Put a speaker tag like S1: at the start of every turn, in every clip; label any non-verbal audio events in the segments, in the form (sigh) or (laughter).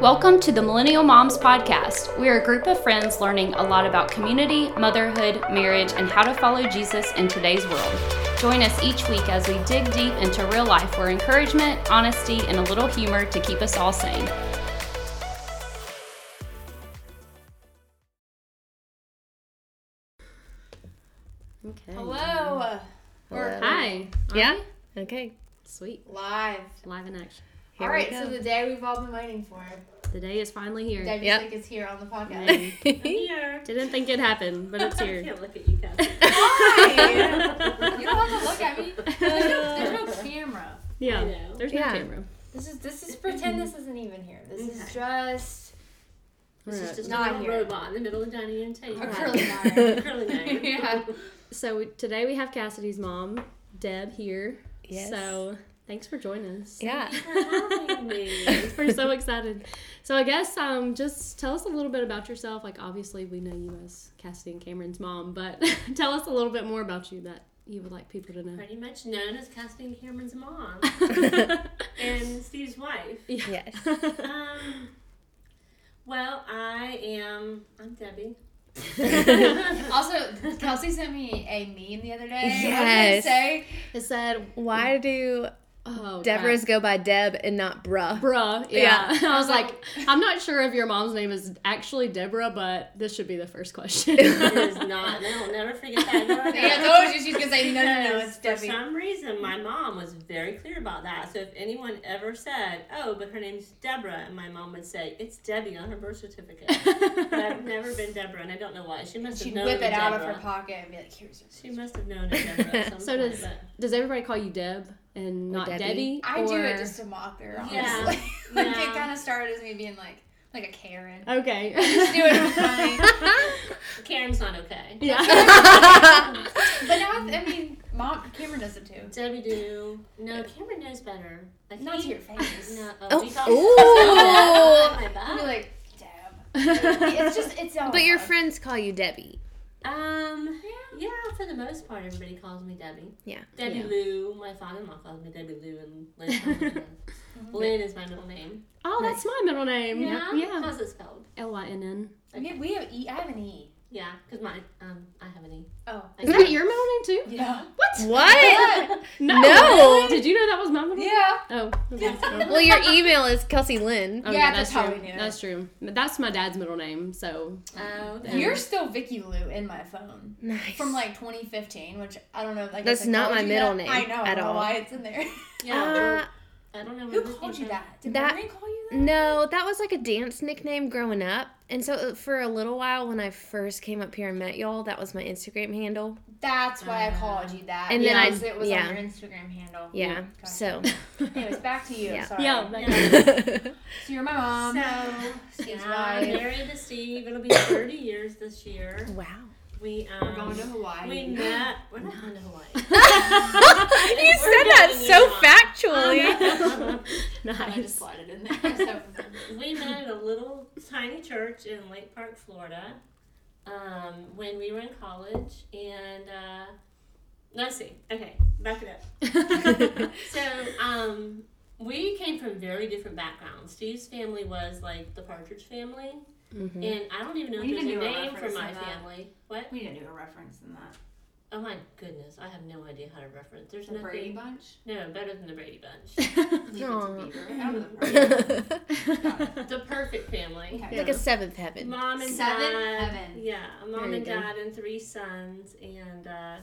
S1: Welcome to the Millennial Moms Podcast. We are a group of friends learning a lot about community, motherhood, marriage, and how to follow Jesus in today's world. Join us each week as we dig deep into real life where encouragement, honesty, and a little humor to keep us all sane.
S2: Okay.
S3: Hello. We're
S1: Hi.
S2: Yeah. Okay.
S1: Sweet.
S3: live.
S1: Live in action.
S2: Here
S3: All
S2: we
S3: right,
S2: go.
S3: so the day we've all been waiting for.
S1: The day is finally here.
S3: Debbie
S2: Yep.
S3: Slick is here on the podcast.
S1: Yay. (laughs)
S4: Here.
S1: Didn't think it'd happen, but it's here. (laughs)
S4: I
S1: here.
S4: can't look at you, Kathy. (laughs)
S3: Why? you don't have to look at me. There's no, there's no camera.
S1: Yeah. There's no
S2: Yeah.
S1: camera.
S3: This is this is pretend this isn't even here. This is just
S4: This is just
S3: Not
S4: a little
S3: here.
S4: robot in the middle of dining room table.
S3: a curling iron.
S4: curling iron.
S3: yeah.
S1: So today we have Cassidy's mom, Deb, here.
S2: Yes.
S1: So thanks for joining us.
S2: Yeah.
S4: Thank you for having me. (laughs)
S1: We're so excited. So I guess um, just tell us a little bit about yourself. Like obviously we know you as Cassidy and Cameron's mom, but (laughs) tell us a little bit more about you that you would like people to know.
S4: Pretty much known as Cassidy and Cameron's mom (laughs) and Steve's wife.
S2: Yes.
S4: Um, well, I am. I'm Debbie.
S3: Also, Kelsey sent me a meme the other day. What did it
S2: Yes.
S3: say?
S1: It said,
S2: Why do
S1: "Oh,
S2: Deborah's go by Deb and not bruh?
S1: Bruh, (laughs) yeah.
S2: Yeah.
S1: I was like, (laughs) I'm not sure if your mom's name is actually Deborah, but this should be the first question.
S4: It (laughs) is not. No, I'll never forget that. Never
S3: Yeah, I told you she's gonna say no, no, no.
S4: Because
S3: It's
S4: for some reason, my mom was very clear about that. So if anyone ever said, "Oh, but her name's Deborah," and my mom would say, "It's Debbie on her birth certificate," but I've never been Deborah, and I don't know why. She must have
S3: She'd
S4: known
S3: whip it
S4: a
S3: out of her pocket and be like, "Here's your."
S4: She must have known a Deborah. At some
S1: So
S4: point,
S1: does-
S4: but-
S1: Does everybody call you Deb and not
S2: Debbie?
S1: Debbie?
S3: I do it just to mock her. Honestly, (laughs)
S4: Yeah.
S3: like
S4: Yeah.
S3: it kind of started as me being like like a Karen.
S1: Okay. (laughs)
S3: Just do it funny. (laughs)
S4: Karen's not okay.
S1: yeah.
S3: But now, I mean, mom, Cameron does it too.
S4: Debbie do. No, Cameron knows better. I
S3: Not to your face.
S4: No,
S2: Oh,
S4: oh, we
S2: ooh.
S4: my
S3: I'd
S4: bad.
S3: like, Deb. It's just, it's all.
S2: But your friends call you Debbie.
S4: Um, yeah, for the most part, everybody calls me Debbie.
S2: Yeah.
S4: Debbie
S1: Yeah.
S4: Lou. My father-in-law calls me Debbie Lou, and Lynn Lynn. (laughs) (laughs) Lynn is my middle name.
S1: oh, that's my middle name.
S4: Yeah.
S1: Yeah.
S4: How's it spelled?
S1: L Y N N.
S3: I mean, we have E. I have an E.
S4: Yeah, because my um, I have an E.
S3: Oh.
S1: Is that your middle name too?
S3: Yeah.
S1: What?
S2: What? (laughs)
S1: No.
S2: No.
S1: Did you know that was my middle name?
S3: Yeah.
S1: Oh. okay.
S2: well, your email is Kelsey Lynn.
S1: Oh,
S3: Yeah,
S1: that's
S3: that's how
S1: true.
S3: we knew.
S1: That's true. But That's my dad's middle name, so
S4: Oh, okay.
S3: You're still Vicky Lou in my phone
S2: Nice.
S3: from like 2015, which I don't know. I guess
S2: That's not my middle
S3: that.
S2: name
S3: I know. I
S2: at
S3: don't know
S2: all.
S3: why it's in there.
S4: yeah.
S2: Uh,
S4: I don't know
S3: Who called you
S4: from.
S3: that? Did
S2: That-
S3: Maureen call you that?
S2: no, that was like a dance nickname growing up. And so uh, for a little while when I first came up here and met y'all, that was my Instagram handle.
S3: That's why I
S4: Uh,
S3: called you that.
S2: and then I-
S3: because it was
S2: yeah.
S3: on your Instagram handle.
S2: Yeah.
S3: Gotcha.
S2: So (laughs)
S3: Anyways, back to you.
S2: Yeah.
S3: Sorry.
S1: Yeah,
S4: Yeah. (laughs)
S3: So you're my mom.
S4: So,
S3: Steve's
S4: yeah, I'm
S3: wife.
S4: married to Steve. It'll be 30 years this year.
S2: wow.
S4: We um,
S3: We're going to Hawaii.
S4: We met. We're not going to Hawaii. (laughs)
S2: you
S4: We're
S2: said that
S4: going
S2: so
S4: in.
S2: factually.
S3: I (laughs) just
S1: nice.
S3: slotted in there. So,
S4: we met at a little tiny church in Lake Park, Florida, um, when we were in college. And uh, let's see. Okay, back it up. (laughs) So um, we came from very different backgrounds. Steve's family was like the Partridge family,
S2: Mhm.
S4: and I don't even know
S3: We
S4: if there's a
S3: do a
S4: name for my family. What?
S3: we didn't do a reference in that.
S4: Oh my goodness, I have no idea how to reference. There's
S3: The
S4: nothing.
S3: Brady Bunch.
S4: No, better than the Brady Bunch. (laughs)
S3: Leave (laughs) (laughs) it to
S2: Aw.
S3: Beaver. I don't know the
S4: perfect family.
S3: Okay.
S2: like a seventh heaven.
S4: Mom and
S3: Seven
S4: dad.
S3: heaven.
S4: Yeah, a mom and
S2: go.
S4: dad and three sons, and uh,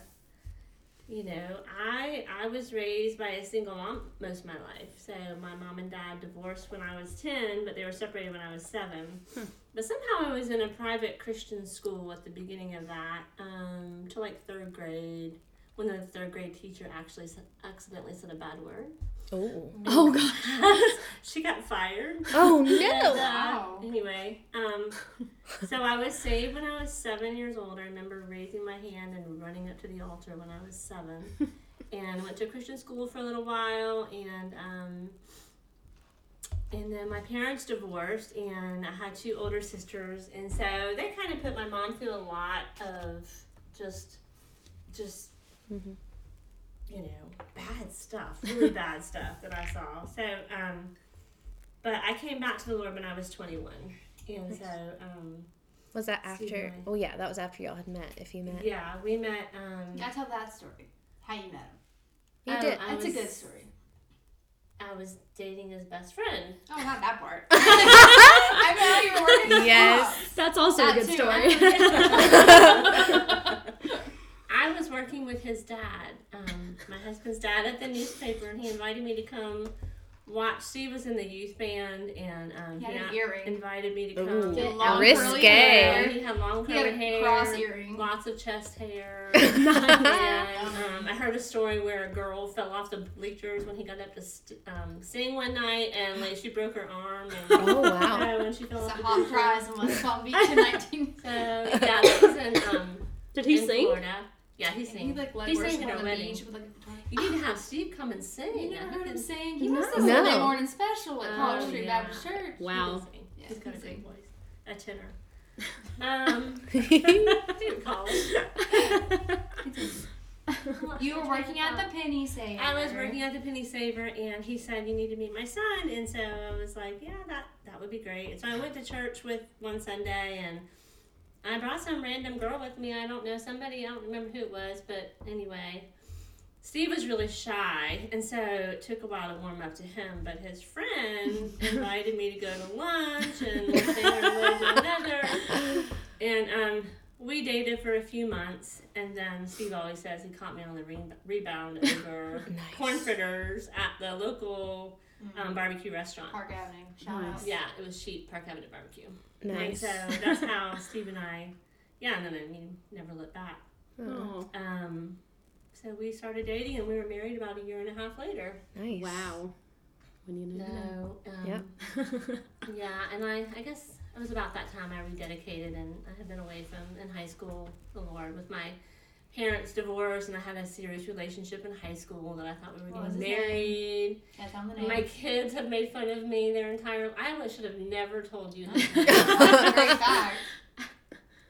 S4: you know, I I was raised by a single mom most of my life. So my mom and dad divorced when I was ten, but they were separated when I was seven. But somehow I was in a private Christian school at the beginning of that, um, to like third grade. When the third grade teacher actually said, accidentally said a bad word,
S2: Oh.
S1: Oh god. (laughs)
S4: she got fired.
S2: Oh
S4: And,
S2: no.
S4: uh,
S3: Wow.
S4: Anyway, um, so I was saved when I was seven years old. I remember raising my hand and running up to the altar when I was seven, (laughs) and went to Christian school for a little while, and um, and then my parents divorced, and I had two older sisters, and so they kind of put my mom through a lot of just, just
S2: Mhm.
S4: you know, bad stuff, really bad (laughs) stuff that I saw. So, um, but I came back to the Lord when I was 21. And so, um,
S2: Was that after?
S4: and I.
S2: Oh yeah, that was after y'all had met. If you met,
S4: yeah, we met. Um,
S3: Yeah, tell that story. How you met him.
S2: you
S4: um,
S2: did.
S4: I
S3: That's a good story.
S4: I was dating his best friend.
S3: Oh, not that part. (laughs) (laughs) I know you were working.
S2: Yes.
S1: That's also
S3: That
S1: a good
S3: too,
S1: story.
S4: I was working with his dad, um, my husband's dad, at the newspaper, and he invited me to come watch. Steve was in the youth band, and um,
S3: He had an
S4: a- invited me to
S2: Ooh.
S4: come.
S3: He had long
S2: Risque.
S3: curly hair.
S4: he had long
S3: He
S4: curly
S3: had
S4: hair,
S3: cross earring.
S4: lots of chest hair. (laughs) and um, I heard a story where a girl fell off the bleachers when he got up to st- um, sing one night, and like she broke her arm. And,
S2: Oh wow.
S4: uh, when she fell
S3: It's a
S4: off the
S3: hot
S4: bleachers.
S3: prize in West Palm Beach in (laughs) 19.
S4: So yeah, that was in um,
S1: Did he
S4: in
S1: sing?
S4: Florida. Yeah, he
S3: He
S4: sang.
S3: like like
S4: He
S3: worship
S4: sang at
S3: on the
S4: wedding.
S3: beach with like a guitar.
S4: You need to have Steve come and sing.
S3: You never
S4: I
S3: heard him
S4: think
S3: sing? He
S1: No.
S3: was the Sunday
S2: No.
S3: morning special at College
S4: Oh,
S3: Street
S4: yeah.
S3: Baptist Church.
S1: Wow.
S4: can sing.
S3: Yeah,
S4: He's got a
S3: he
S4: great voice, a tenor. (laughs) Um, (laughs) (laughs) in college.
S3: You were working at the penny saver.
S4: I was working at the Penny Saver, and he said you need to meet my son, and so I was like, yeah, that that would be great. And so I went to church with one Sunday, and I brought some random girl with me. I don't know somebody. I don't remember who it was, but anyway. Steve was really shy, and so it took a while to warm up to him. But his friend (laughs) invited me to go to lunch and one led to another. And um, we dated for a few months, and then Steve always says he caught me on the re- rebound over (laughs)
S2: Nice.
S4: corn fritters at the local um, barbecue restaurant.
S3: Park Avenue. Shout
S1: Nice.
S3: out.
S4: Yeah, it was cheap. Park Avenue Barbecue.
S2: Nice.
S4: And so that's (laughs) how Steve and I, yeah, and then I mean, never looked back.
S2: Oh,
S1: Oh,
S4: Um, so we started dating, and we were married about a year and a half later.
S2: nice.
S1: wow. When you know.
S4: So, um,
S2: Yep. (laughs) (laughs)
S4: Yeah, and I, I guess it was about that time I rededicated, and I had been away from in high school, the Lord, with my parents' divorced and I had a serious relationship in high school that I thought we were oh,
S3: What was
S4: getting married.
S3: Yeah, tell him the name.
S4: My kids have made fun of me their entire. Life. I should have never told you. (laughs)
S3: That's a great fact.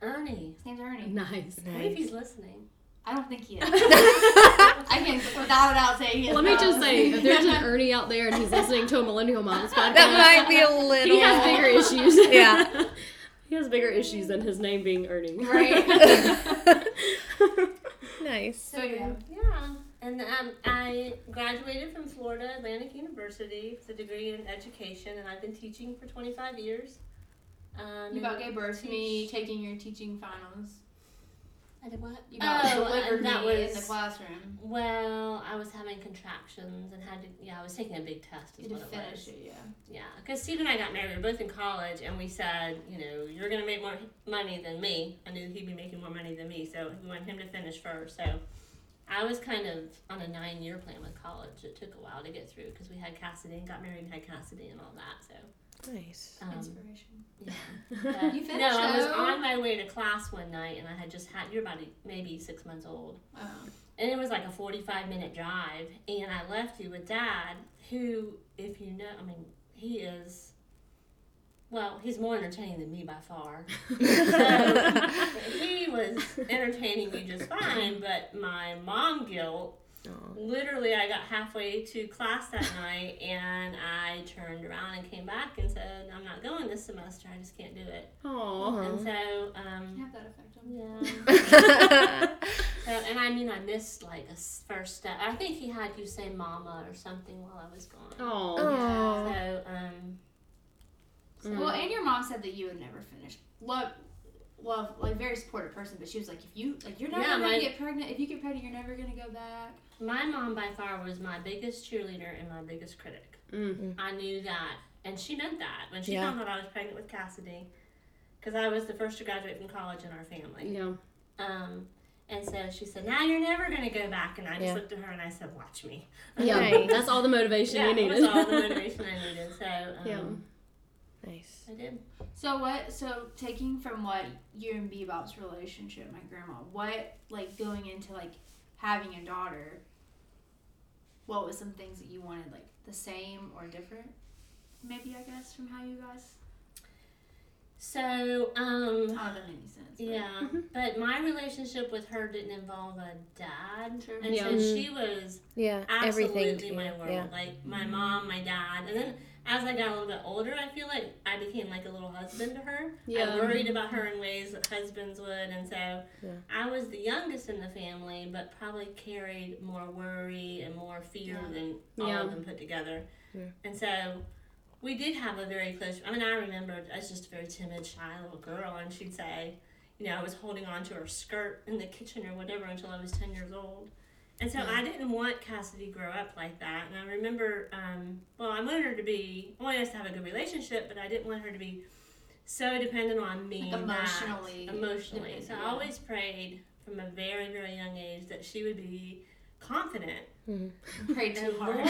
S4: Ernie.
S3: His name's Ernie.
S1: nice.
S4: What if he's listening?
S3: I don't think he is. (laughs) I can without a doubt say he is.
S1: Let me just say, if there's an (laughs) Ernie out there and he's listening to a Millennial Moms podcast,
S2: That might be a little.
S1: he has bigger issues.
S2: Yeah.
S1: He has bigger issues than his name being Ernie.
S3: Right. (laughs)
S2: nice.
S3: so yeah.
S4: Yeah. And um, I graduated from Florida Atlantic University with a degree in education, and I've been teaching for 25 years. Um,
S3: You about
S4: and
S3: gave birth to me
S4: teach-
S3: taking your teaching finals.
S4: I did what?
S3: You about
S4: Oh,
S3: delivered
S4: that
S3: me in
S4: was-
S3: the classroom.
S4: Well, I was having contractions and had to. Yeah, I was taking a big test. Is
S3: You
S4: what it
S3: finish
S4: was.
S3: it, yeah.
S4: Yeah, because Steve and I got married. We were both in college, and we said, you know, you're gonna make more money than me. I knew he'd be making more money than me, so we wanted him to finish first. So I was kind of on a nine-year plan with college. It took a while to get through because we had Cassidy and got married and had Cassidy and all that. So
S2: Nice.
S4: um,
S3: Inspiration.
S4: yeah. But,
S3: You finished,
S4: no, I was on my way to class one night, and I had just had. You're about maybe six months old.
S3: Oh.
S4: And it was like a 45 minute drive. And I left you with dad, who, if you know, I mean, he is, well, he's more entertaining than me by far. (laughs) So he was entertaining me just fine, but my mom guilt,
S2: Aw.
S4: Literally, I got halfway to class that night and I turned around and came back and said, I'm not going this semester. I just can't do it.
S1: Aw.
S4: And so,
S3: You
S4: um,
S3: have that effect on me.
S4: yeah. (laughs) So, and I mean, I missed like a s- first step. I think he had you say "mama" or something while I was gone.
S1: Aw.
S2: Aw.
S4: So, um, so
S3: Well, and your mom said that you would never finish. Love, love, like very supportive person, but she was like, if you like, you're never
S4: Yeah,
S3: gonna
S4: my-
S3: get pregnant. If you get pregnant, you're never gonna go back.
S4: my mom by far was my biggest cheerleader and my biggest critic.
S1: Mm.
S4: I knew that, and she meant that when she
S2: Yeah.
S4: found out I was pregnant with Cassidy, because I was the first to graduate from college in our family.
S1: Yeah.
S4: Um, and so she said, "Now you're never gonna go back." And I just
S2: Yeah.
S4: looked at her and I said, "Watch me."
S1: Yeah. (laughs) That's all the motivation
S4: yeah,
S1: you
S4: that
S1: That's
S4: all the (laughs) motivation I needed. So um,
S1: Yeah.
S2: Nice.
S4: I did.
S3: So what? So taking from what you and Bebop's relationship, my grandma, what like going into like having a daughter. What was some things that you wanted like the same or different? Maybe I guess from how you guys.
S4: So um,
S3: Not that any sense. but-
S4: Yeah, but my relationship with her didn't involve a dad,
S3: True.
S4: and
S1: Yeah.
S4: so she was
S2: Yeah.
S4: absolutely
S2: Everything. to
S4: my world.
S2: Yeah.
S4: Like my mom, my dad, and then as I got a little bit older, I feel like I became like a little husband to her.
S1: Yeah.
S4: I worried about her mm-hmm. in ways that husbands would, and so
S2: Yeah.
S4: I was the youngest in the family, but probably carried more worry and more fear
S3: Yeah.
S4: than all
S1: Yeah.
S4: of them put together.
S2: Yeah.
S4: And so we did have a very close. I mean, I remember I was just a very timid, shy little girl, and she'd say, you know, I was holding on to her skirt in the kitchen or whatever until I was ten years old. And so I didn't want Cassidy to grow up like that. And I remember, um, well, I wanted her to be, I wanted us to have a good relationship, but I didn't want her to be so dependent on me.
S3: Like emotionally
S4: emotionally. So I always prayed from a very, very young age that she would be confident.
S3: Pray too
S4: And
S3: hard.
S4: you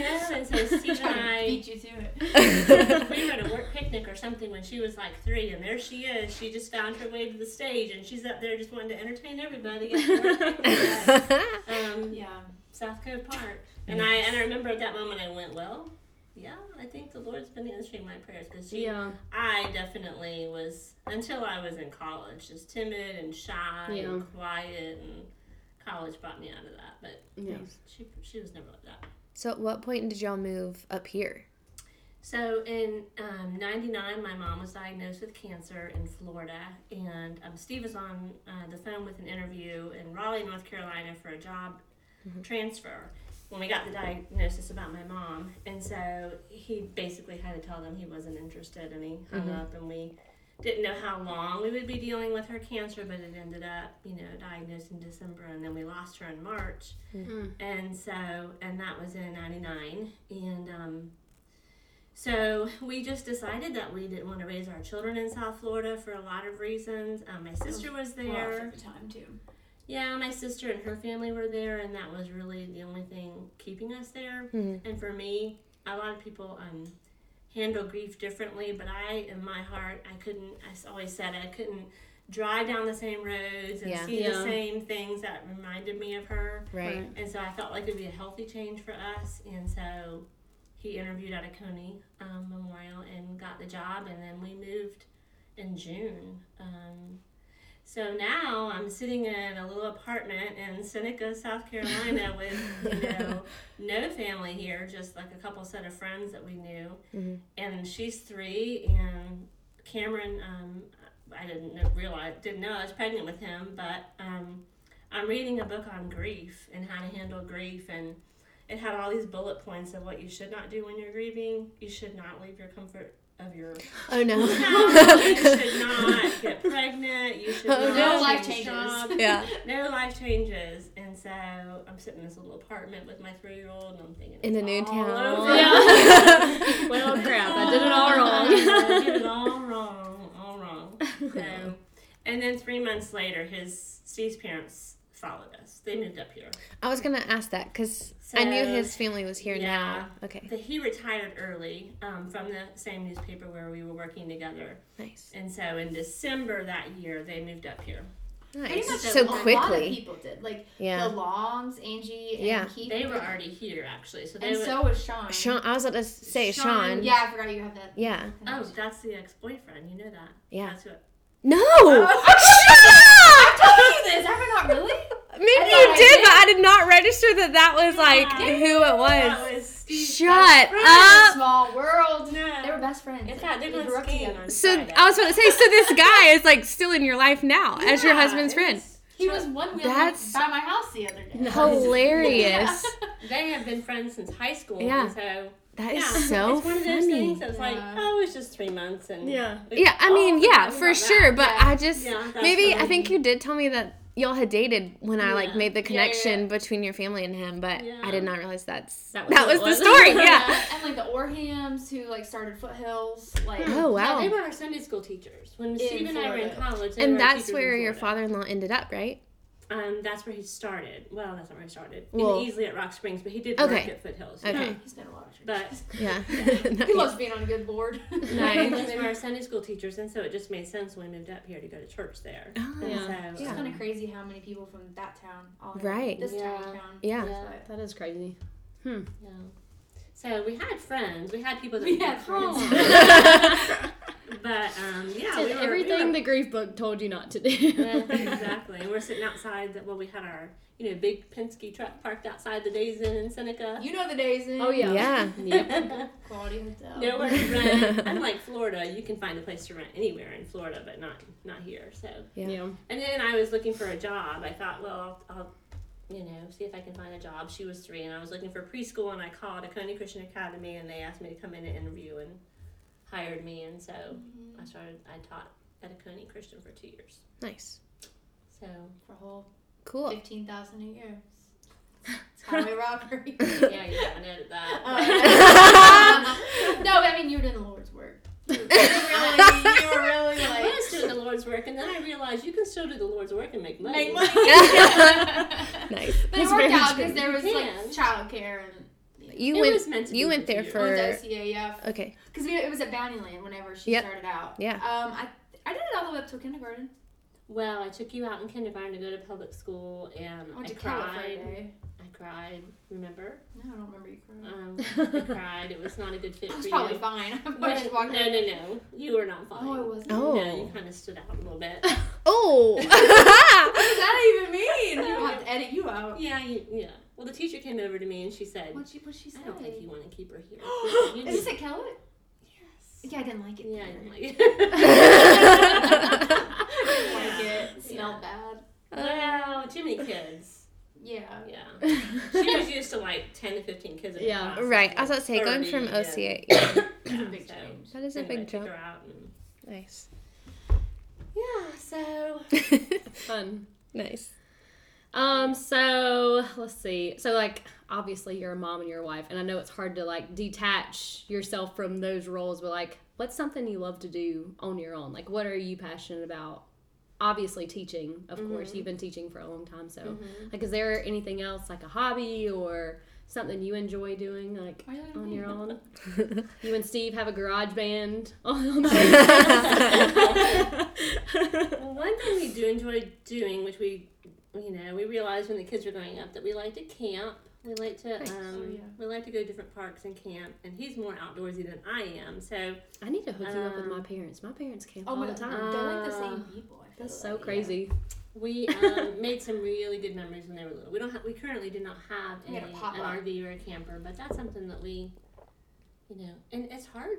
S4: know, and so Steve and I,
S3: beat you to it. (laughs)
S4: we were at a work (laughs) picnic or something when she was like three, and there she is. She just found her way to the stage, and she's up there just wanting to entertain everybody. (laughs) At work um,
S3: Yeah.
S4: South Cove Park. And I and I remember at that moment I went, well, yeah, I think the Lord's been answering my prayers because she,
S1: Yeah.
S4: I definitely was until I was in college, just timid and shy
S1: Yeah.
S4: and quiet, and college brought me out of that. But
S1: Yeah.
S4: she she was never like that.
S2: so at what point did y'all move up here?
S4: So in um, '99, my mom was diagnosed with cancer in Florida, and um, Steve was on uh, the phone with an interview in Raleigh, North Carolina, for a job transfer. When we got the diagnosis about my mom, and so he basically had to tell them he wasn't interested, and he hung up, and we didn't know how long we would be dealing with her cancer, but it ended up, you know, diagnosed in December, and then we lost her in March,
S1: Mm.
S4: and so, and that was in '99, and um, so we just decided that we didn't want to raise our children in South Florida for a lot of reasons. Um, my sister was
S3: Rough
S4: there.
S3: at the time too.
S4: Yeah, my sister and her family were there, and that was really the only thing keeping us there.
S2: Mhm.
S4: And for me, a lot of people um, handle grief differently, but I, in my heart, I couldn't. I always said I couldn't drive down the same roads and
S2: Yeah.
S4: see
S1: Yeah.
S4: the same things that reminded me of her.
S2: Right.
S4: And so I felt like it would be a healthy change for us. And so he interviewed at Oconee um, Memorial and got the job. And then we moved in June. Um, so now I'm sitting in a little apartment in Seneca, South Carolina (laughs) with, you know, no family here, just like a couple set of friends that we knew.
S2: Mhm.
S4: And she's three, and Cameron, um, I didn't know, realize, didn't know I was pregnant with him, but um, I'm reading a book on grief and how to handle grief, and it had all these bullet points of what you should not do when you're grieving. You should not leave your comfort of your
S2: Oh (laughs) (laughs) no.
S4: you should not get pregnant. You should
S2: Oh, no.
S3: Life changes.
S4: jobs.
S2: yeah. (laughs)
S4: No life changes, and so I'm sitting in this little apartment with my three-year-old, and I'm thinking
S2: In
S4: it's
S2: new town.
S1: Yeah. well, crap. I did it all
S4: I
S1: wrong.
S4: did it all wrong, all wrong. So, and then three months later, his Steve's parents followed us. They moved up here.
S2: I was gonna ask that because I knew his family was here
S4: yeah.
S2: now. Okay.
S4: The, he retired early um, from the same newspaper where we were working together,
S2: Nice.
S4: and so in December that year, they moved up here.
S3: Pretty
S2: Nice.
S3: much
S2: So
S3: a lot of
S2: quickly.
S3: people did. Like
S2: Yeah.
S3: the Longs, Angie, and
S2: Yeah.
S3: Keith.
S4: They were already here actually, so they
S3: and
S4: were.
S3: so was Sean.
S2: Sean. I was about to say
S4: Sean,
S2: Sean.
S3: Yeah, I forgot you have that.
S2: Yeah.
S4: Oh, that's the ex-boyfriend. You know that.
S2: Yeah.
S4: That's who.
S2: No. (laughs)
S3: I told you this. Have I not really?
S2: Maybe you did,
S3: did.
S2: but I did not register that that was like who it was.
S4: Was
S2: Shut
S4: best friend.
S2: up.
S3: Small world.
S4: No.
S3: They were best friends.
S4: In fact, they're
S3: They grew up together.
S4: on
S2: So
S4: Friday.
S2: I was about to say, so this guy is like still in your life now as your husband's friend.
S4: was-
S3: He was one wheel
S2: That's-
S3: by my house the other day. (laughs)
S2: Hilarious. (laughs)
S4: They have been friends since high school.
S2: Yeah.
S4: And so
S2: That is
S4: yeah,
S2: so
S4: it's one of those
S2: funny.
S4: things that's like,
S3: Yeah.
S4: oh, it was just three months, and
S1: Yeah.
S2: Yeah, I
S4: oh,
S2: mean, yeah, for sure.
S4: that.
S2: But
S3: Yeah.
S2: I just
S4: Yeah,
S2: maybe I think you did tell me that y'all had dated when I like made the
S4: Yeah, yeah,
S2: connection
S4: yeah.
S2: between your family and him, but I did not realize that's
S1: That
S2: that
S1: was
S2: was, the story. Yeah.
S3: Yeah, (laughs) and like the Orhams who like started Foothills, like
S2: Oh
S4: Yeah,
S2: wow.
S4: they were our Sunday school teachers when Steve and I were in college. they
S2: and
S4: were
S2: that's where your father-in-law ended up, right?
S4: Um, that's where he started. Well, that's not where he started.
S2: Well-
S4: in Easley at Rock Springs, but he did
S2: Okay.
S4: work at Foothills.
S2: Okay.
S3: he's done a lot of
S4: But
S3: churches. (laughs)
S2: Yeah. (laughs) (laughs)
S3: he loves being on a good board.
S2: Nice.
S4: those were our Sunday school teachers, and so it just made sense when we moved up here to go to church there.
S2: Oh,
S4: And
S1: Yeah.
S4: so,
S3: It's just
S4: um,
S3: kind of crazy how many people from that town, all have
S2: Right.
S3: This
S4: Yeah.
S3: tiny town.
S2: Yeah.
S3: But-
S1: That is crazy. Hmm.
S4: Yeah. So we had friends. We had people that
S3: We
S4: we
S3: had
S4: could
S3: friends.
S4: On. But um, yeah,
S1: Did
S4: we were,
S1: everything
S4: we were,
S1: the grief book told you not to do. (laughs)
S4: Exactly. And we're sitting outside. The, well, we had our you know big Penske truck parked outside the Days Inn in Seneca.
S3: You know the Days Inn
S1: Oh yeah.
S2: Yeah.
S1: Yep. (laughs)
S3: quality hotel.
S4: Nowhere to rent. Unlike Florida, you can find a place to rent anywhere in Florida, but not not here. So,
S2: Yeah.
S1: Yeah.
S4: and then I was looking for a job. I thought, well, I'll, I'll you know see if I can find a job. She was three, and I was looking for preschool, and I called Oconee Christian Academy, and they asked me to come in and interview, and hired me, and so I started. I taught at Oconee Christian for two years.
S2: Nice.
S4: So
S3: for a whole
S2: Cool.
S3: fifteen thousand a year. (laughs) It's highway robbery. (laughs)
S4: yeah, you haven't edited that. (laughs)
S3: no, I mean you were doing the Lord's work. You were really, you were really
S4: I was doing the Lord's work, and then I realized you can still do the Lord's work and make money.
S3: make money.
S2: Nice.
S3: But it worked out because there was
S4: You
S3: like childcare and
S2: You
S4: It
S2: went.
S4: was meant to
S2: you
S4: be
S2: went there for.
S3: oh, it's SCA, yeah.
S2: Okay.
S3: Because it was at Bountyland whenever she
S2: Yep.
S3: started out.
S2: Yeah.
S3: Um, I I did it all the way up to kindergarten.
S4: Well, I took you out in kindergarten to go to public school, and
S3: I
S4: I
S3: to Kellett for a
S4: cried.
S3: Day.
S4: I cried. Remember?
S3: No, I don't remember you crying.
S4: Um, (laughs) I cried. It was not a good fit
S3: I
S4: for
S3: was
S4: you.
S3: probably fine. (laughs) I
S4: No,
S3: just walked
S4: no,
S3: in.
S4: no, no. You were not fine.
S3: Oh, it wasn't.
S2: Oh.
S4: No, you kind of stood out a little bit. (laughs)
S2: Oh.
S3: What does that even mean? You have to edit you out.
S4: yeah, you, yeah. Well, the teacher came over to me and she said,
S3: What'd she, what'd she say?
S4: "I don't think you want to keep her here." (gasps) You
S3: Is this
S4: need-
S3: at Kellett?
S4: Yes.
S3: Yeah, I didn't like it.
S4: Yeah, I didn't like it.
S3: didn't like it. It smelled bad.
S4: wow, too many kids.
S3: Yeah.
S4: Yeah. She was used to like 10 to 15 kids in her
S1: Yeah.
S4: class.
S2: right. I was about to say going from. OCA. (coughs) Yeah.
S3: It's a big
S4: So,
S3: change.
S2: That is a
S4: anyway,
S2: big
S4: took
S2: jump.
S4: her out and-
S2: Nice.
S4: Yeah, so (laughs)
S1: Fun.
S2: nice.
S1: Um, so let's see. So like obviously you're a mom and you're a wife, and I know it's hard to like detach yourself from those roles, but like what's something you love to do on your own? Like what are you passionate about? Obviously teaching, of course. You've been teaching for a long time, so like is there anything else like a hobby or something you enjoy doing like on your own? (laughs) You and Steve have a garage band (laughs) (laughs)
S4: well, one thing we do enjoy doing, which we, you know, we realized when the kids were growing up that we like to camp. We like to, um,
S3: Oh, yeah.
S4: we like to go to different parks and camp. And he's more outdoorsy than I am, so
S1: I need to hook you up with my
S4: Um,
S1: parents. My parents camp
S3: Oh
S1: all
S3: my
S1: the time.
S3: they're like the same people. I feel
S1: That's so
S3: like.
S1: crazy.
S4: we um, (laughs) made some really good memories when they were little. We don't, have, we currently do not have a,
S3: a
S4: an RV or a camper, but that's something that we, you know, and it's hard.